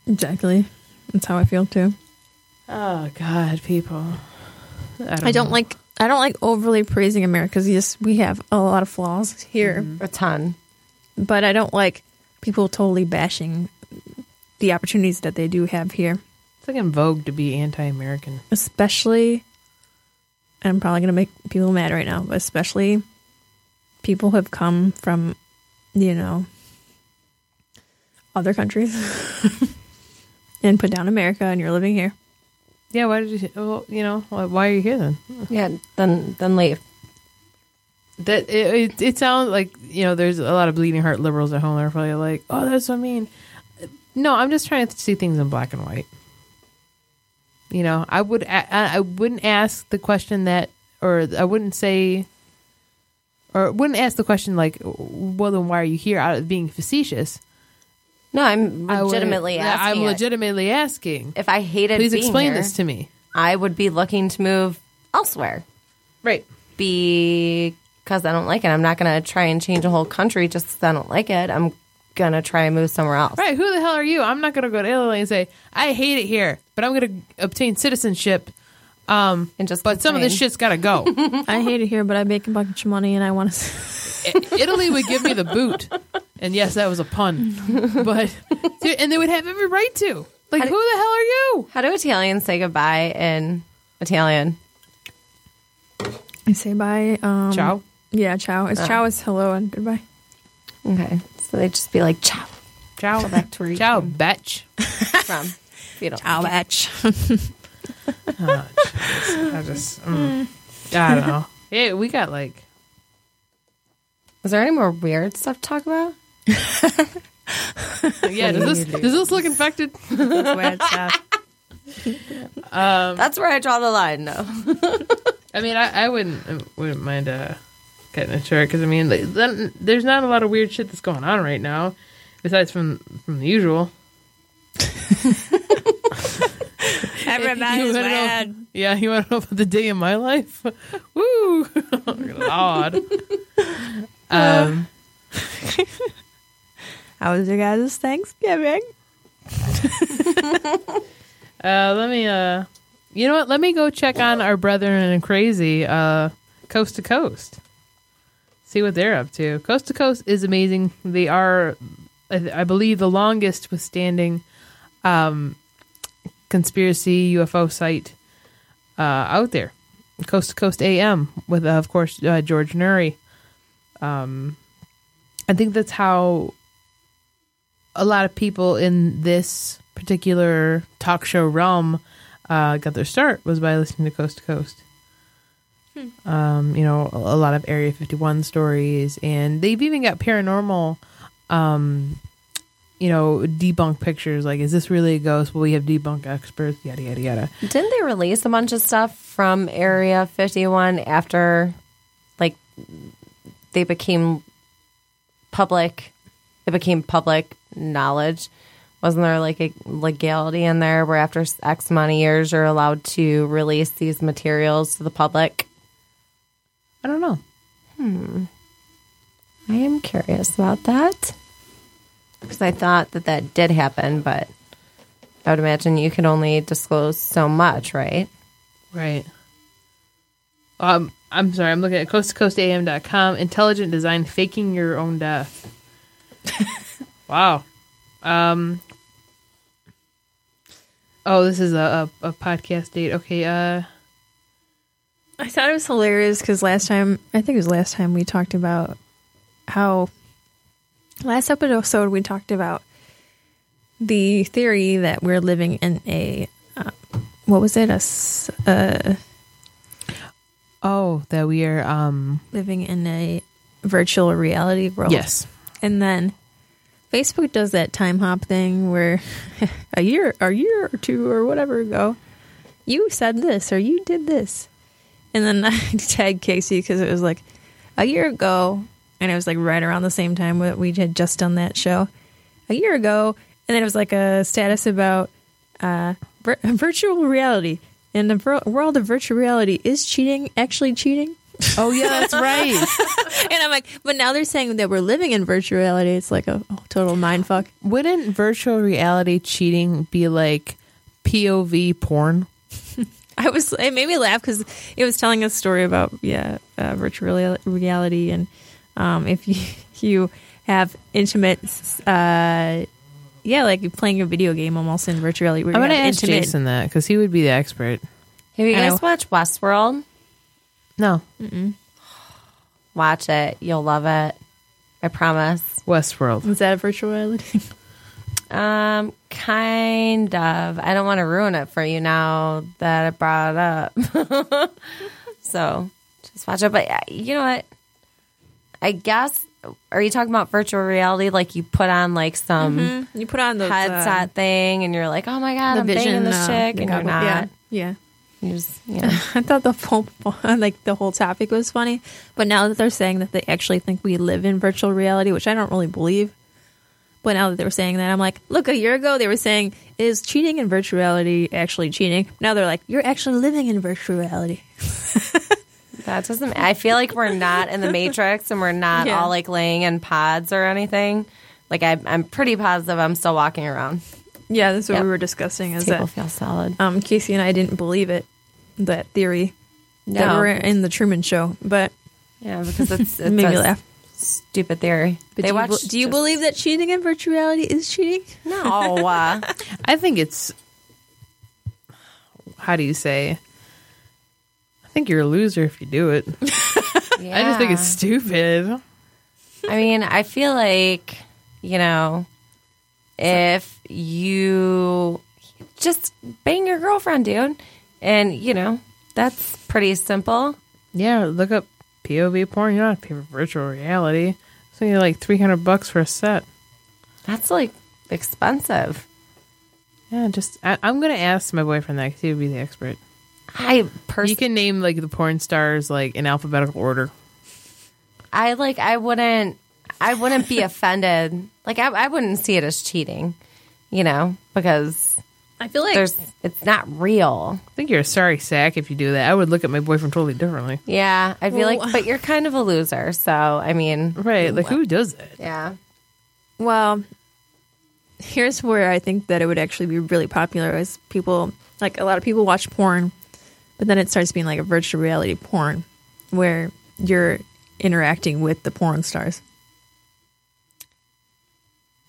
Exactly. That's how I feel too. Oh God, people. I don't, I don't like, I don't like overly praising America because yes, we have a lot of flaws here. A ton. but I don't like people totally bashing the opportunities that they do have here, It's like in vogue to be anti-American. especially. I'm probably going to make people mad right now, but especially people who have come from, you know, other countries and put down America and you're living here. Yeah, why did you? Well, you know, why are you here then? Yeah, then then leave. That it, it, it sounds like you know. There's a lot of bleeding heart liberals at home. They're probably like, "Oh, that's so mean." No, I'm just trying to see things in black and white. You know, I would I wouldn't ask the question that, or I wouldn't say, or wouldn't ask the question like, "Well, then why are you here?" Out of being facetious. No, I'm I would- legitimately asking. I'm it. legitimately asking. If I hated Please being explain here, this to me. I would be looking to move elsewhere Right. because I don't like it. I'm not going to try and change a whole country just because I don't like it. I'm going to try and move somewhere else. Right. Who the hell are you? I'm not going to go to Italy and say, I hate it here, but I'm going to obtain citizenship. Um, And just but some of this complain. shit's got to go. I hate it here, but I make a bunch of money and I want to. I- Italy would give me the boot. And yes, that was a pun. But, and they would have every right to. Like, How who the hell are you? How do Italians say goodbye in Italian? I say bye. Um, Ciao. Yeah, ciao. It's Oh. ciao is hello and goodbye. Okay. So they just be like, ciao. Ciao. Go back to where you Ciao, came bitch. from. You don't Ciao, like it. batch. I just, mm, I don't know. Yeah, we got like, Is there any more weird stuff to talk about? yeah, does this, does this look infected? Um, That's where I draw the line. No. I mean, I, I wouldn't I wouldn't mind uh, getting a shirt because I mean, like, then, there's not a lot of weird shit that's going on right now, besides from from the usual. Everybody's You wanna know- mad. yeah, you want to know about the day in my life? Woo, Lord. Um, How was your guys' Thanksgiving? uh, let me. Uh, you know what? Let me go check on our brethren in crazy, uh, coast to coast. See what they're up to. Coast to coast is amazing. They are, I, I believe, the longest withstanding um, conspiracy UFO site uh, out there. Coast to Coast AM with, uh, of course, uh, George Noory. Um, I think that's how a lot of people in this particular talk show realm uh, got their start was by listening to Coast to Coast. Um, you know, a, a lot of Area 51 stories, and they've even got paranormal, um, you know, debunk pictures. Like, is this really a ghost? Well, we have debunk experts, yada, yada, yada. Didn't they release a bunch of stuff from Area 51 after, like, they became public? It became public knowledge. Wasn't there like a legality in there where after X amount of years you're allowed to release these materials to the public? I don't know. Hmm. I am curious about that because I thought that that did happen, but I would imagine you can only disclose so much, right? Right. Um, I'm sorry. I'm looking at coasttocoastam.com. Intelligent design, faking your own death. wow. Um. Oh, this is a, a, a podcast date. Okay. Uh. I thought it was hilarious because last time, I think it was last time we talked about how last episode we talked about the theory that we're living in a uh, what was it a uh, Oh, that we are. Um. living in a virtual reality world. Yes. and then Facebook does that time hop thing where a year, a year or two or whatever ago, you said this or you did this, and then I tagged Casey because it was like a year ago, and it was like right around the same time that we had just done that show a year ago, and then it was like a status about uh, vir- virtual reality. In the world of virtual reality, is cheating actually cheating? Oh yeah, that's right. And I'm like, but now they're saying that we're living in virtual reality. It's like a, a total mind fuck. Wouldn't virtual reality cheating be like POV porn? I was it made me laugh because it was telling a story about yeah uh, virtual reality and um, if you you have intimate uh, yeah like you're playing a video game almost in virtual reality. I'm gonna have ask Jason that because he would be the expert. Have you guys watched Westworld? No, Watch it. You'll love it. I promise. Westworld. Is that a virtual reality? Um, kind of. I don't want to ruin it for you now that I brought it up. so just watch it. But uh, you know what? I guess. Are you talking about virtual reality? Like you put on like some you put on the headset thing, and you're like, "Oh my god, I'm banging this uh, chick," and you're goggle- not. Yeah, yeah. You just, you know. I thought the whole like the whole topic was funny, but now that they're saying that they actually think we live in virtual reality, which I don't really believe. But now that they were saying that, I'm like, look, a year ago they were saying is cheating in virtual reality actually cheating? Now they're like, you're actually living in virtual reality. That doesn't. I feel like we're not in the Matrix, and we're not Yeah. all like laying in pods or anything. Like I, I'm pretty positive I'm still walking around. Yeah, that's what Yep. we were discussing. Is People that feel solid. um, Casey and I didn't believe it, that theory that No. we're in the Truman Show, but Yeah, because it's, it it's made me laugh. stupid theory. But they do, you, watch. be- do you just- believe that cheating in virtual reality is cheating? No. Oh, uh, I think it's. How do you say? I think you're a loser if you do it. I just think it's stupid. I mean, I feel like, you know, if you just bang your girlfriend, dude, and, you know, that's pretty simple. Yeah, look up POV porn. You don't have to pay for virtual reality. It's only like three hundred bucks for a set. That's like expensive. Yeah, just I, I'm gonna ask my boyfriend that because he would be the expert. I personally, You can name like the porn stars like in alphabetical order. I like, I wouldn't, I wouldn't be offended. Like, I, I wouldn't see it as cheating, you know, because I feel like there's, it's not real. I think you're a sorry sack if you do that. I would look at my boyfriend totally differently. Yeah, I'd be Well- like, but you're kind of a loser. So, I mean, Right? Like who does it? yeah. Well, here's where I think that it would actually be really popular is people like a lot of people watch porn, but then it starts being like a virtual reality porn where you're interacting with the porn stars.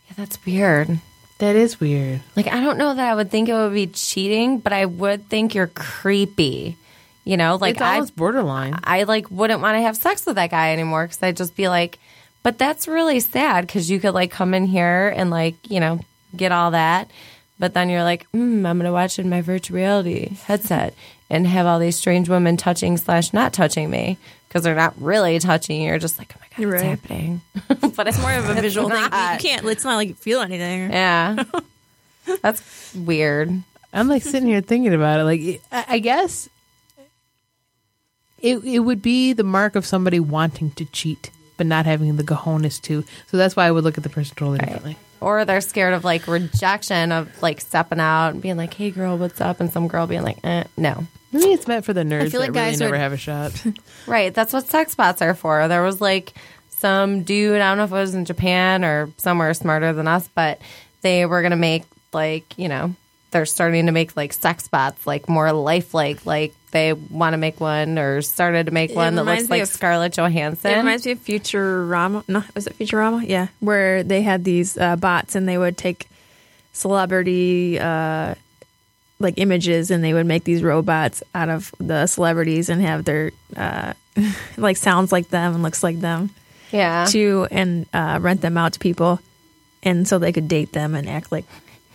Yeah, that's weird. That is weird. Like, I don't know that I would think it would be cheating, but I would think you're creepy. You know, like it's I, almost borderline. I like wouldn't want to have sex with that guy anymore because I'd just be like, but that's really sad because you could like come in here and like you know get all that, but then you're like, mm, I'm gonna watch in my virtual reality headset and have all these strange women touching slash not touching me because they're not really touching you. You're just like, You're what's right. happening? but it's More of a visual thing. You can't. It's not like you feel anything. Yeah, that's weird. I'm like sitting here thinking about it. Like I, I guess it it would be the mark of somebody wanting to cheat but not having the cojones to. So that's why I would look at the person totally differently. Or they're scared of like rejection of like stepping out and being like, "Hey, girl, what's up?" and some girl being like, eh, "No." Maybe it's meant for the nerds feel like that really guys never would- have a shot. Right. That's what sex bots are for. There was like some dude, I don't know if it was in Japan or somewhere smarter than us, but they were going to make like, you know, they're starting to make like sex bots like more lifelike. Like they want to make one or started to make It one that looks like of- Scarlett Johansson. It reminds me of Futurama. No, was it Futurama? Yeah, where they had these uh, bots and they would take celebrity uh, like images and they would make these robots out of the celebrities and have their uh, like sounds like them and looks like them yeah. To and uh, rent them out to people, and so they could date them and act like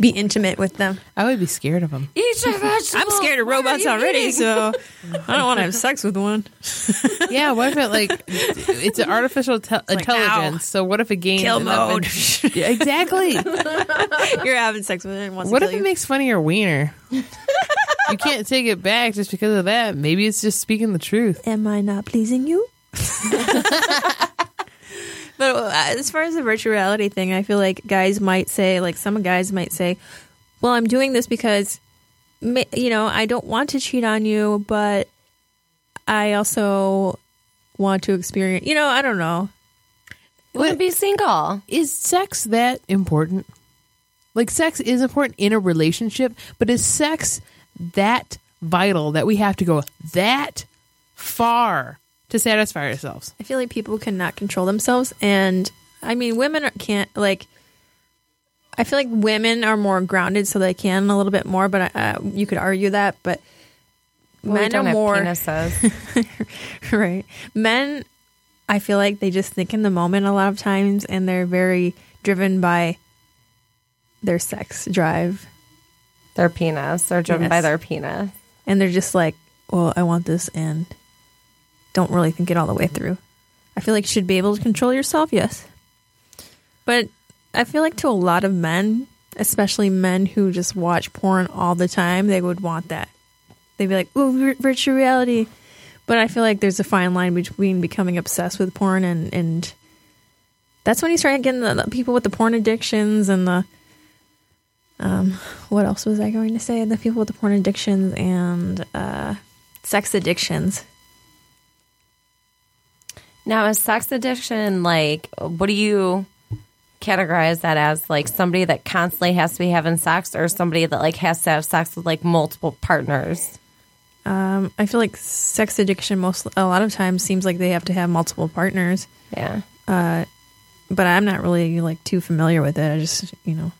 be intimate with them. I would be scared of them. Eat your vegetables. I'm scared of robots already, eating? so I don't want to have sex with one. Yeah, what if it like it's an artificial te- intelligence? So what if it gains Kill enough mode. in- Yeah, exactly. You're having sex with it. And wants what to if kill it you. makes fun of your wiener? you can't take it back just because of that. Maybe it's just speaking the truth. Am I not pleasing you? But uh, as far as the virtual reality thing, I feel like guys might say, like some guys might say, "Well, I'm doing this because, you know, I don't want to cheat on you, but I also want to experience. You know, I don't know. Wouldn't be single. Is sex that important? Like sex is important in a relationship, but is sex that vital that we have to go that far to satisfy ourselves? I feel like people cannot control themselves, and I mean, women can't like. I feel like women are more grounded, so they can a little bit more. But uh, you could argue that, but Well, men don't are have more penises. right. Men, I feel like they just think in the moment a lot of times, and they're very driven by their sex drive, their penis. They're driven Yes. by their penis. and they're just like, "Well, I want this," and don't really think it all the way through. I feel like you should be able to control yourself, yes, but I feel like to a lot of men, especially men who just watch porn all the time, they would want that. They'd be like, "Ooh, vir- virtual reality," but I feel like there's a fine line between becoming obsessed with porn and and that's when you start getting the, the people with the porn addictions and the um what else was I going to say? The people with the porn addictions and uh sex addictions. Now, is sex addiction like, what do you categorize that as? Like somebody that constantly has to be having sex or somebody that like has to have sex with like multiple partners? Um, I feel like sex addiction most a lot of times seems like they have to have multiple partners. Yeah. Uh, but I'm not really like too familiar with it. I just you know.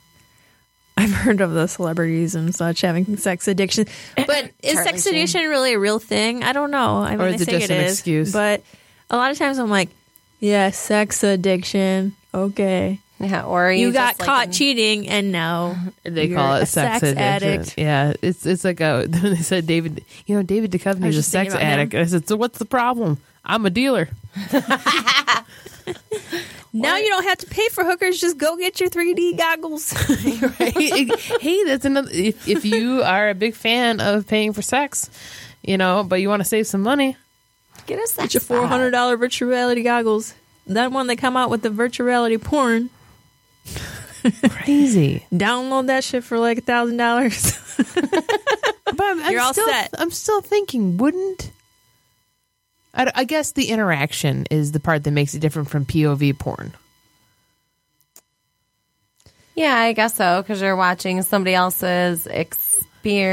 I've heard of the celebrities and such having sex addiction, but is Charlie sex Sheen. addiction really a real thing? I don't know. I mean, Or they is it say just it an is, excuse? But a lot of times I'm like, yeah, sex addiction. Okay, Yeah. Or you, you, got just, like, caught in- cheating, and now They call a it sex, sex addiction. addict. Yeah, it's it's like a. They said David, you know, David Duchovny is a sex about him. addict. I said, so what's the problem? I'm a dealer. now you don't have to pay for hookers. Just go get your 3D goggles. Right? hey, that's another. If, if you are a big fan of paying for sex, you know, but you want to save some money, Get us that. Get your four hundred dollar virtual reality goggles. That one they come out with the virtual reality porn. crazy. Download that shit for like a thousand dollars. But I'm, I'm You're all still, set. I'm still thinking, wouldn't? I, I guess the interaction is the part that makes it different from POV porn. Yeah, I guess so because you're watching somebody else's experience,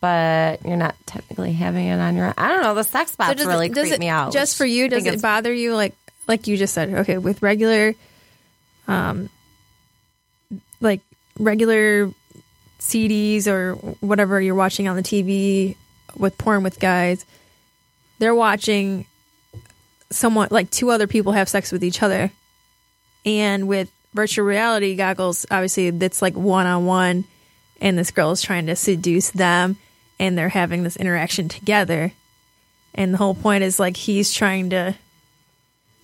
but you're not technically having it on your own. I don't know. The sex spots really creep it, me out. Just for you, does it bother you? Like like you just said, okay, with regular, um, like regular CDs or whatever you're watching on the TV with porn with guys, they're watching someone like two other people have sex with each other, and with virtual reality goggles, obviously that's like one on one, and this girl is trying to seduce them, and they're having this interaction together. And the whole point is like he's trying to.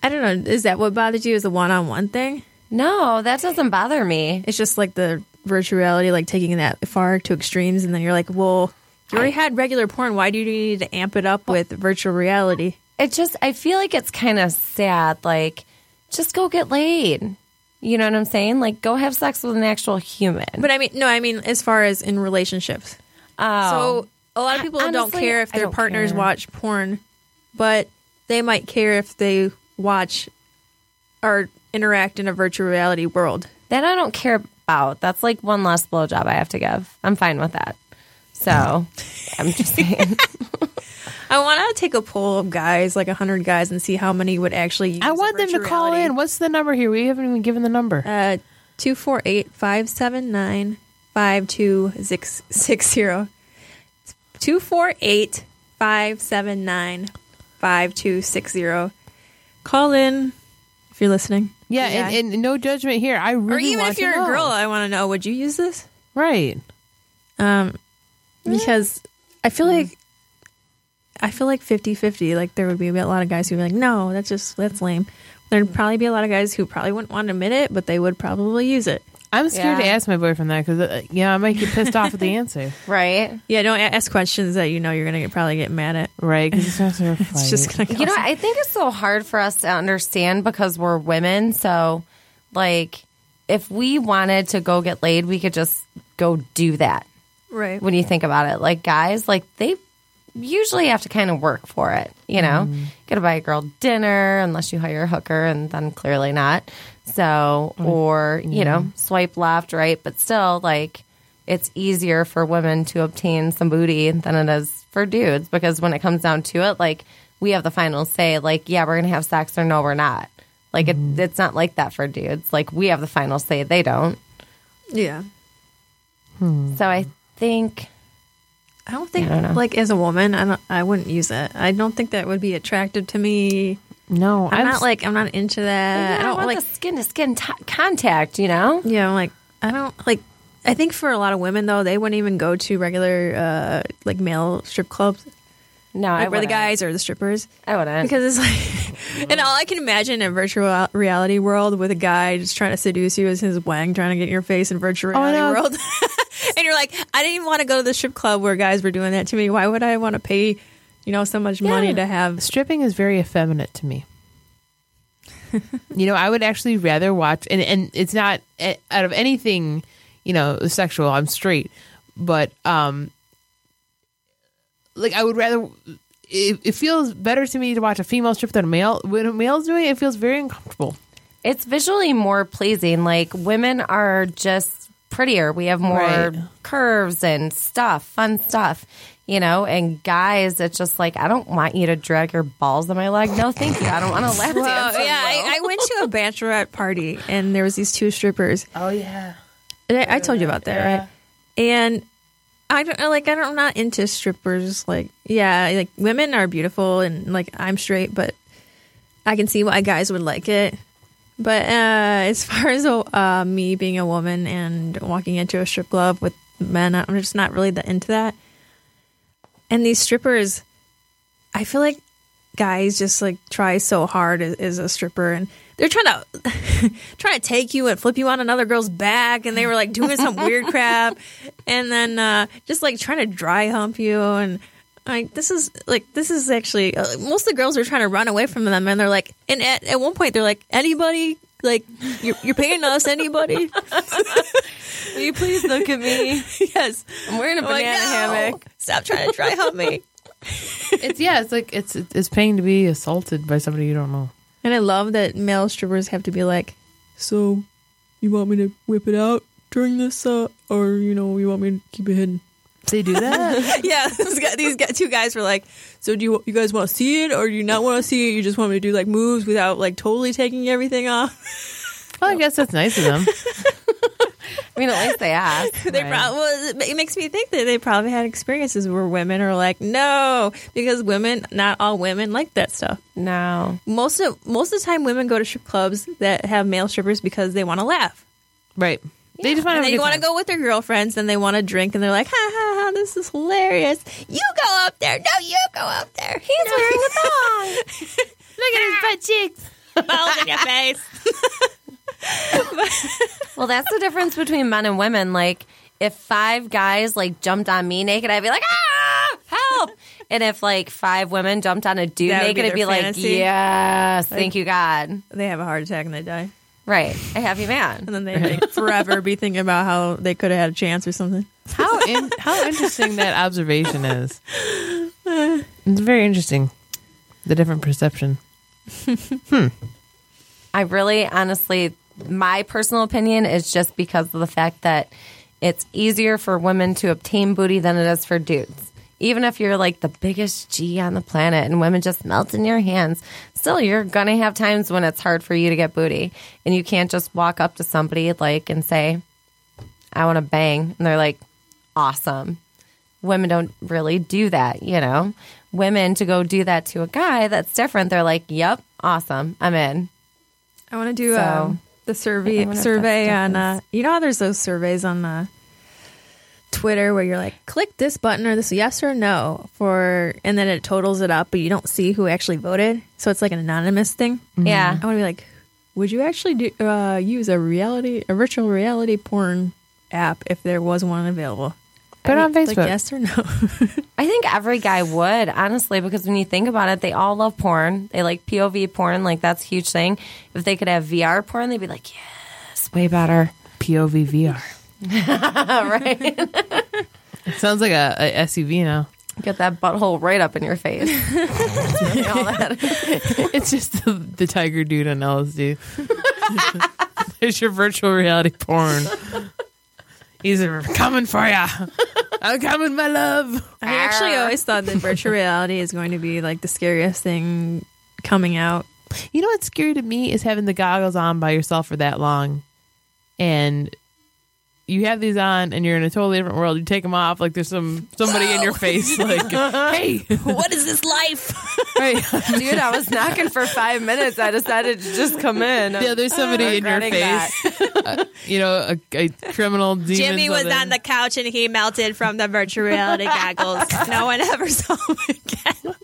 I don't know. Is that what bothers you? Is the one on one thing? No, that doesn't bother me. It's just like the virtual reality, like taking that far to extremes, and then you're like, well, you already had regular porn. Why do you need to amp it up with virtual reality? It just, I feel like it's kind of sad. Like, just go get laid. You know what I'm saying? Like, go have sex with an actual human. But I mean, no, I mean as far as in relationships. Oh, So a lot of people don't care if their partners care. watch porn, but they might care if they watch or interact in a virtual reality world. that I don't care about. That's like one less blowjob I have to give. I'm fine with that. So, I'm just saying. I want to take a poll of guys, like hundred guys, and see how many would actually. Use I want them to call reality. in. What's the number here? We haven't even given the number. Uh, 248 579 5260. 248 579 5260. Call in if you're listening. yeah, and, and no judgment here. I really or even if you're a girl, I want to know would you use this? right? Um, because I feel like. I feel like 50-50. Like there would be a lot of guys who'd be like, "No, that's just that's lame." There'd probably be a lot of guys who probably wouldn't want to admit it, but they would probably use it. I'm scared to ask my boyfriend that because uh, yeah, I might get pissed off with the answer. right? Yeah, don't ask questions that you know you're gonna get, probably get mad at. Right? Because it's not so It's just gonna. You know, I think it's so hard for us to understand because we're women. So, like, if we wanted to go get laid, we could just go do that. right. When you think about it, like guys, like they usually have to kind of work for it. You know, Mm-hmm. you got to buy a girl dinner unless you hire a hooker, and then clearly not. So, mm-hmm. or you know, mm-hmm. swipe left, right, but still, like, it's easier for women to obtain some booty than it is for dudes because when it comes down to it, like, we have the final say. Like, yeah, we're gonna have sex, or no, we're not. Like, it, mm-hmm. it's not like that for dudes. Like, we have the final say; they don't. Yeah. Hmm. So, I think. I don't think I don't like as a woman, I don't. I wouldn't use it. I don't think that would be attractive to me. No. I'm, not s- like I'm not into that. I I don't want like. the skin to skin t- contact, you know? yeah, I'm like I don't like. I think for a lot of women though, they wouldn't even go to regular uh like male strip clubs, No, like I where the guys or the strippers. I wouldn't. because it's like and all i can imagine in a virtual reality world with a guy just trying to seduce you as his wang trying to get in your face in virtual Oh, I reality world and you're like i didn't even want to go to the strip club where guys were doing that to me why would i want to pay you know so much money to have stripping is very effeminate to me. you know, I would actually rather watch, and and it's not eh, out of anything, you know, sexual. I'm straight, but um, like I would rather. It, it feels better to me to watch a female strip than a male. When a male's doing it, it feels very uncomfortable. It's visually more pleasing. Like women are just prettier. We have more Right. curves and stuff, fun stuff, you know. And guys, it's just like I don't want you to drag your balls on my leg. No, thank you. I don't want to lap Well, dance. yeah, I, I went to a bachelorette party and there was these two strippers. Oh yeah. I, I told you about that, right? And I don't like. I don't, I'm not into strippers. Like, yeah, like women are beautiful, and like I'm straight, but I can see why guys would like it. But uh, as far as uh, me being a woman and walking into a strip club with men, I'm just not really that into that. And these strippers, I feel like guys just like try so hard as, as a stripper and they're trying to trying to take you and flip you on another girl's back and they were like doing some weird crap. And then uh just like trying to dry hump you and like this is like this is actually uh, most of the girls are trying to run away from them and they're like and at, at one point they're like anybody like you're, you're paying us anybody Will you please look at me? yes I'm wearing a I'm like, banana "No, hammock. stop trying to dry hump me It's yeah. It's like it's it's paying to be assaulted by somebody you don't know. And I love that male strippers have to be like, so you want me to whip it out during this, uh, or you know, you want me to keep it hidden? They do that. yeah, guy, these two guys were like, so do you you guys want to see it, or do you not want to see it? You just want me to do like moves without like totally taking everything off? well, I guess that's nice of them. I mean, at least they asked. they Right. probably well, it- it makes me think that they probably had experiences where women are like, no, because women, not all women like that stuff. No. Most of most of the time, women go to strip clubs that have male strippers because they want to laugh. Right. They just want to they want to go with their girlfriends and they want to drink and they're like, ha ha ha, this is hilarious. You go up there. No, you go up there. He's wearing a thong. Look at his butt cheeks. Balls in your face. Well, that's the difference between men and women. Like, if five guys like jumped on me naked, I'd be like, ah, help. and if like five women jumped on a dude That would be naked, I'd be fantasy? like, yes, thank you, God. They have a heart attack and they die. Right. A happy man. And then they like, forever be thinking about how they could have had a chance or something. How in, how interesting that observation is. It's very interesting. The different perception. Hmm. I really, honestly, my personal opinion is just because of the fact that it's easier for women to obtain booty than it is for dudes. Even if you're like the biggest G on the planet and women just melt in your hands, still you're gonna have times when it's hard for you to get booty, and you can't just walk up to somebody like and say, "I want to bang," and they're like, "Awesome." Women don't really do that, you know. Women to go do that to a guy, that's different. They're like, "Yep, awesome, I'm in." I want to do So- um, the survey survey on. Uh, you know how there's those surveys on uh, Twitter where you're like, click this button or this yes or no for, and then it totals it up, but you don't see who actually voted. So it's like an anonymous thing. Yeah. I want to be like, would you actually do, uh, use a reality, a virtual reality porn app if there was one available? Put it on Like, Facebook. yes or no? I think every guy would, honestly, because when you think about it, they all love porn. They like POV porn, like that's a huge thing. If they could have VR porn, they'd be like, yes, way better. POV VR. right? It sounds like a, a SUV now. Get that butthole right up in your face. all that. It's just the, the tiger dude on LSD. There's your virtual reality porn. He's coming for ya. I'm coming, my love. I actually always thought that virtual reality is going to be like the scariest thing coming out. You know what's scary to me is having the goggles on by yourself for that long, and you have these on, and you're in a totally different world. You take them off, like there's some somebody in your face, like, "Hey, what is this life? right? Dude, I was knocking for five minutes. I decided to just come in. Yeah, there's somebody in your Regretting face. Uh, you know, a, a criminal demon. Jimmy was something. on the couch and he melted from the virtual reality goggles. No one ever saw him again.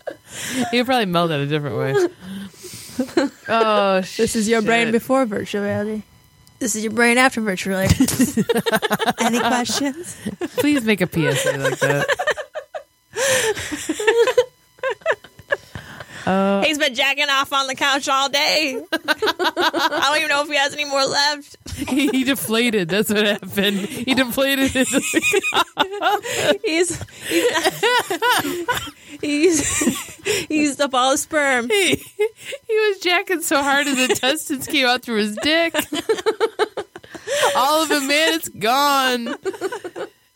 He probably melted it a different way. oh, This is your brain before virtual reality. This is your brain after virtual reality. Any questions? Please make a PSA like that. Uh, he's been jacking off on the couch all day. I don't even know if he has any more left. he, he deflated. That's what happened. He deflated. He's, he's He used, he used up all his sperm. He, he was jacking so hard his intestines came out through his dick. All of it, man, it's gone.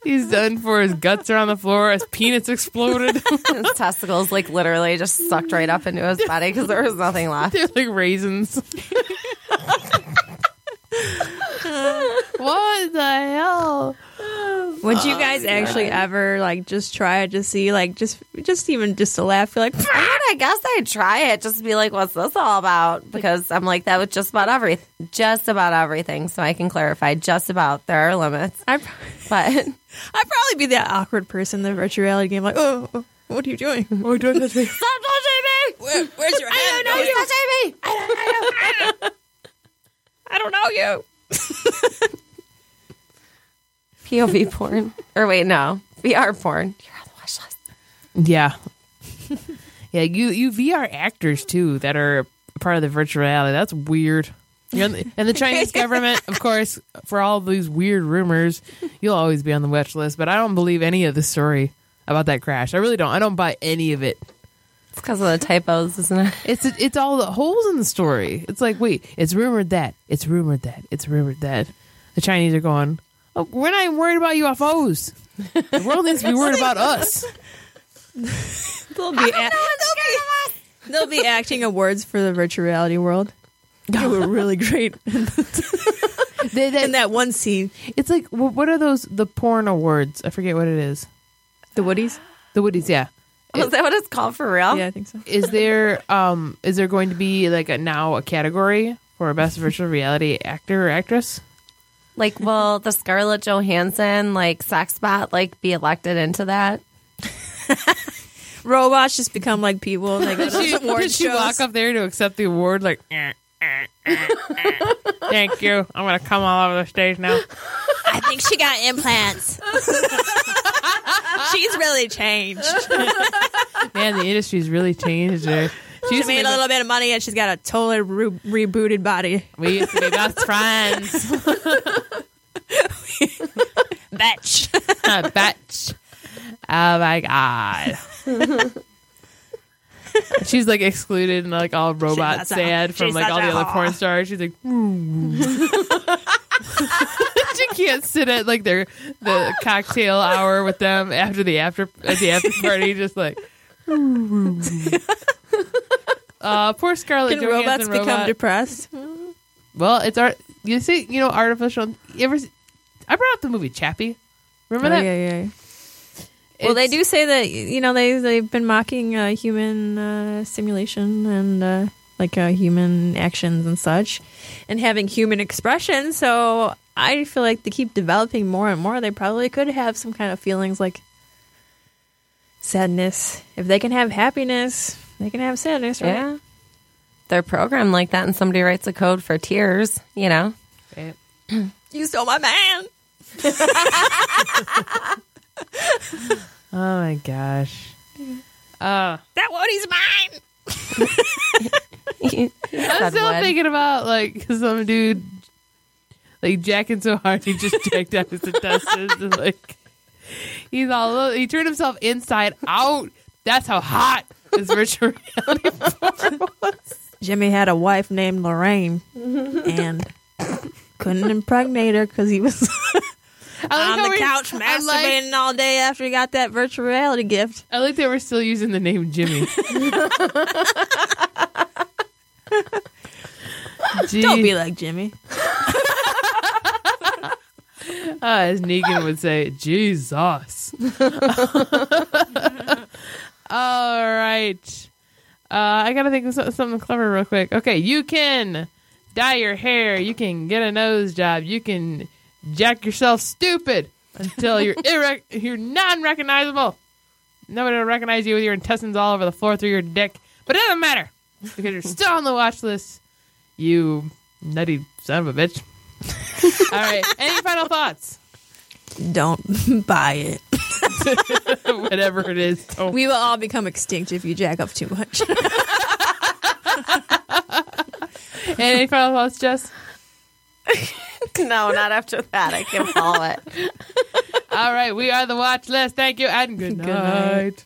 He's done for. His guts are on the floor. His penis exploded. His testicles, like, literally just sucked right up into his body because there was nothing left. They're like raisins. what the hell? Would you oh, guys actually ever like just try it to see like just just even just to laugh? You're like, I mean, I guess I'd try it just to be like, what's this all about? Because I'm like, that was just about everything. Just about everything. So I can clarify, just about. There are limits. I, But I'd probably be that awkward person in the virtual reality game. Like, oh, oh, what are you doing? Oh, don't touch me. stop touching me! Where, where's your hand? I don't know you touching me! I don't know you. POV porn. Or wait, no. VR porn. You're on the watch list. Yeah. yeah, you you VR actors too that are part of the virtual reality. That's weird. You're the, and the Chinese government, of course, for all these weird rumors, you'll always be on the watch list. But I don't believe any of the story about that crash. I really don't. I don't buy any of it. It's because of the typos, isn't it? It's it's all the holes in the story. It's like, wait, it's rumored that, it's rumored that, it's rumored that. The Chinese are going, oh, we're not even worried about UFOs. The world needs to be worried about us. They'll be, a- they'll, be, they'll be acting awards for the virtual reality world. You were really great in They- they- that one scene. It's like, wh- what are those? The porn awards? I forget what it is. The Woodies? The Woodies, yeah. Is that what it's called for real? Yeah, I think so. Is there um is there going to be like a now a category for best virtual reality actor or actress? Like, will the Scarlett Johansson, like, sex bot, like, be elected into that? Robots just become like people. and They go to She, those award did she shows. walk up there to accept the award like eh, eh, eh, eh. Thank you. I'm gonna come all over the stage now. I think she got implants. She's really changed. Man, the industry's really changed there. She She's made a little bit of money and she's got a totally re- rebooted body. We used to be best friends. Bitch. A bitch. Oh my god. She's like excluded and like all robot sad from like all the other porn stars. She's like, She can't sit at like their the cocktail hour with them after the after at the after party, just like. uh, poor Scarlett Can Johansson robots become robot. depressed? well, it's art. You see, you know, artificial. You ever? see- I brought up the movie Chappie. Remember Oh, that? yeah, yeah. Well, they do say that you know they they've been mocking uh, human uh, simulation and uh, like uh, human actions and such, and having human expression. So I feel like they keep developing more and more. They probably could have some kind of feelings like sadness. If they can have happiness, they can have sadness, right? Yeah. They're programmed like that, and somebody writes a code for tears, you know? You stole my man. Oh my gosh. Uh, That one is mine. I'm still thinking about like some dude like jacking so hard he just jacked out his intestines and like he's all he turned himself inside out. That's how hot this virtual reality porn was. Jimmy had a wife named Lorraine, and couldn't impregnate her because he was on the couch masturbating like, all day after he got that virtual reality gift. I like that we're still using the name Jimmy. Don't be like Jimmy. uh, as Negan would say, Jesus. All right. Uh, I gotta think of so- something clever real quick. Okay, you can dye your hair. You can get a nose job. You can jack yourself stupid until you're irre- you're non-recognizable. Nobody will recognize you with your intestines all over the floor through your dick. But it doesn't matter because you're still on the watch list. You nutty son of a bitch. all right. Any final thoughts? Don't buy it. Whatever it is. Don't We will all become extinct if you jack up too much. Any final thoughts, Jess? no, not after that. I can't follow it. All right, we are the watch list. Thank you and good night. night.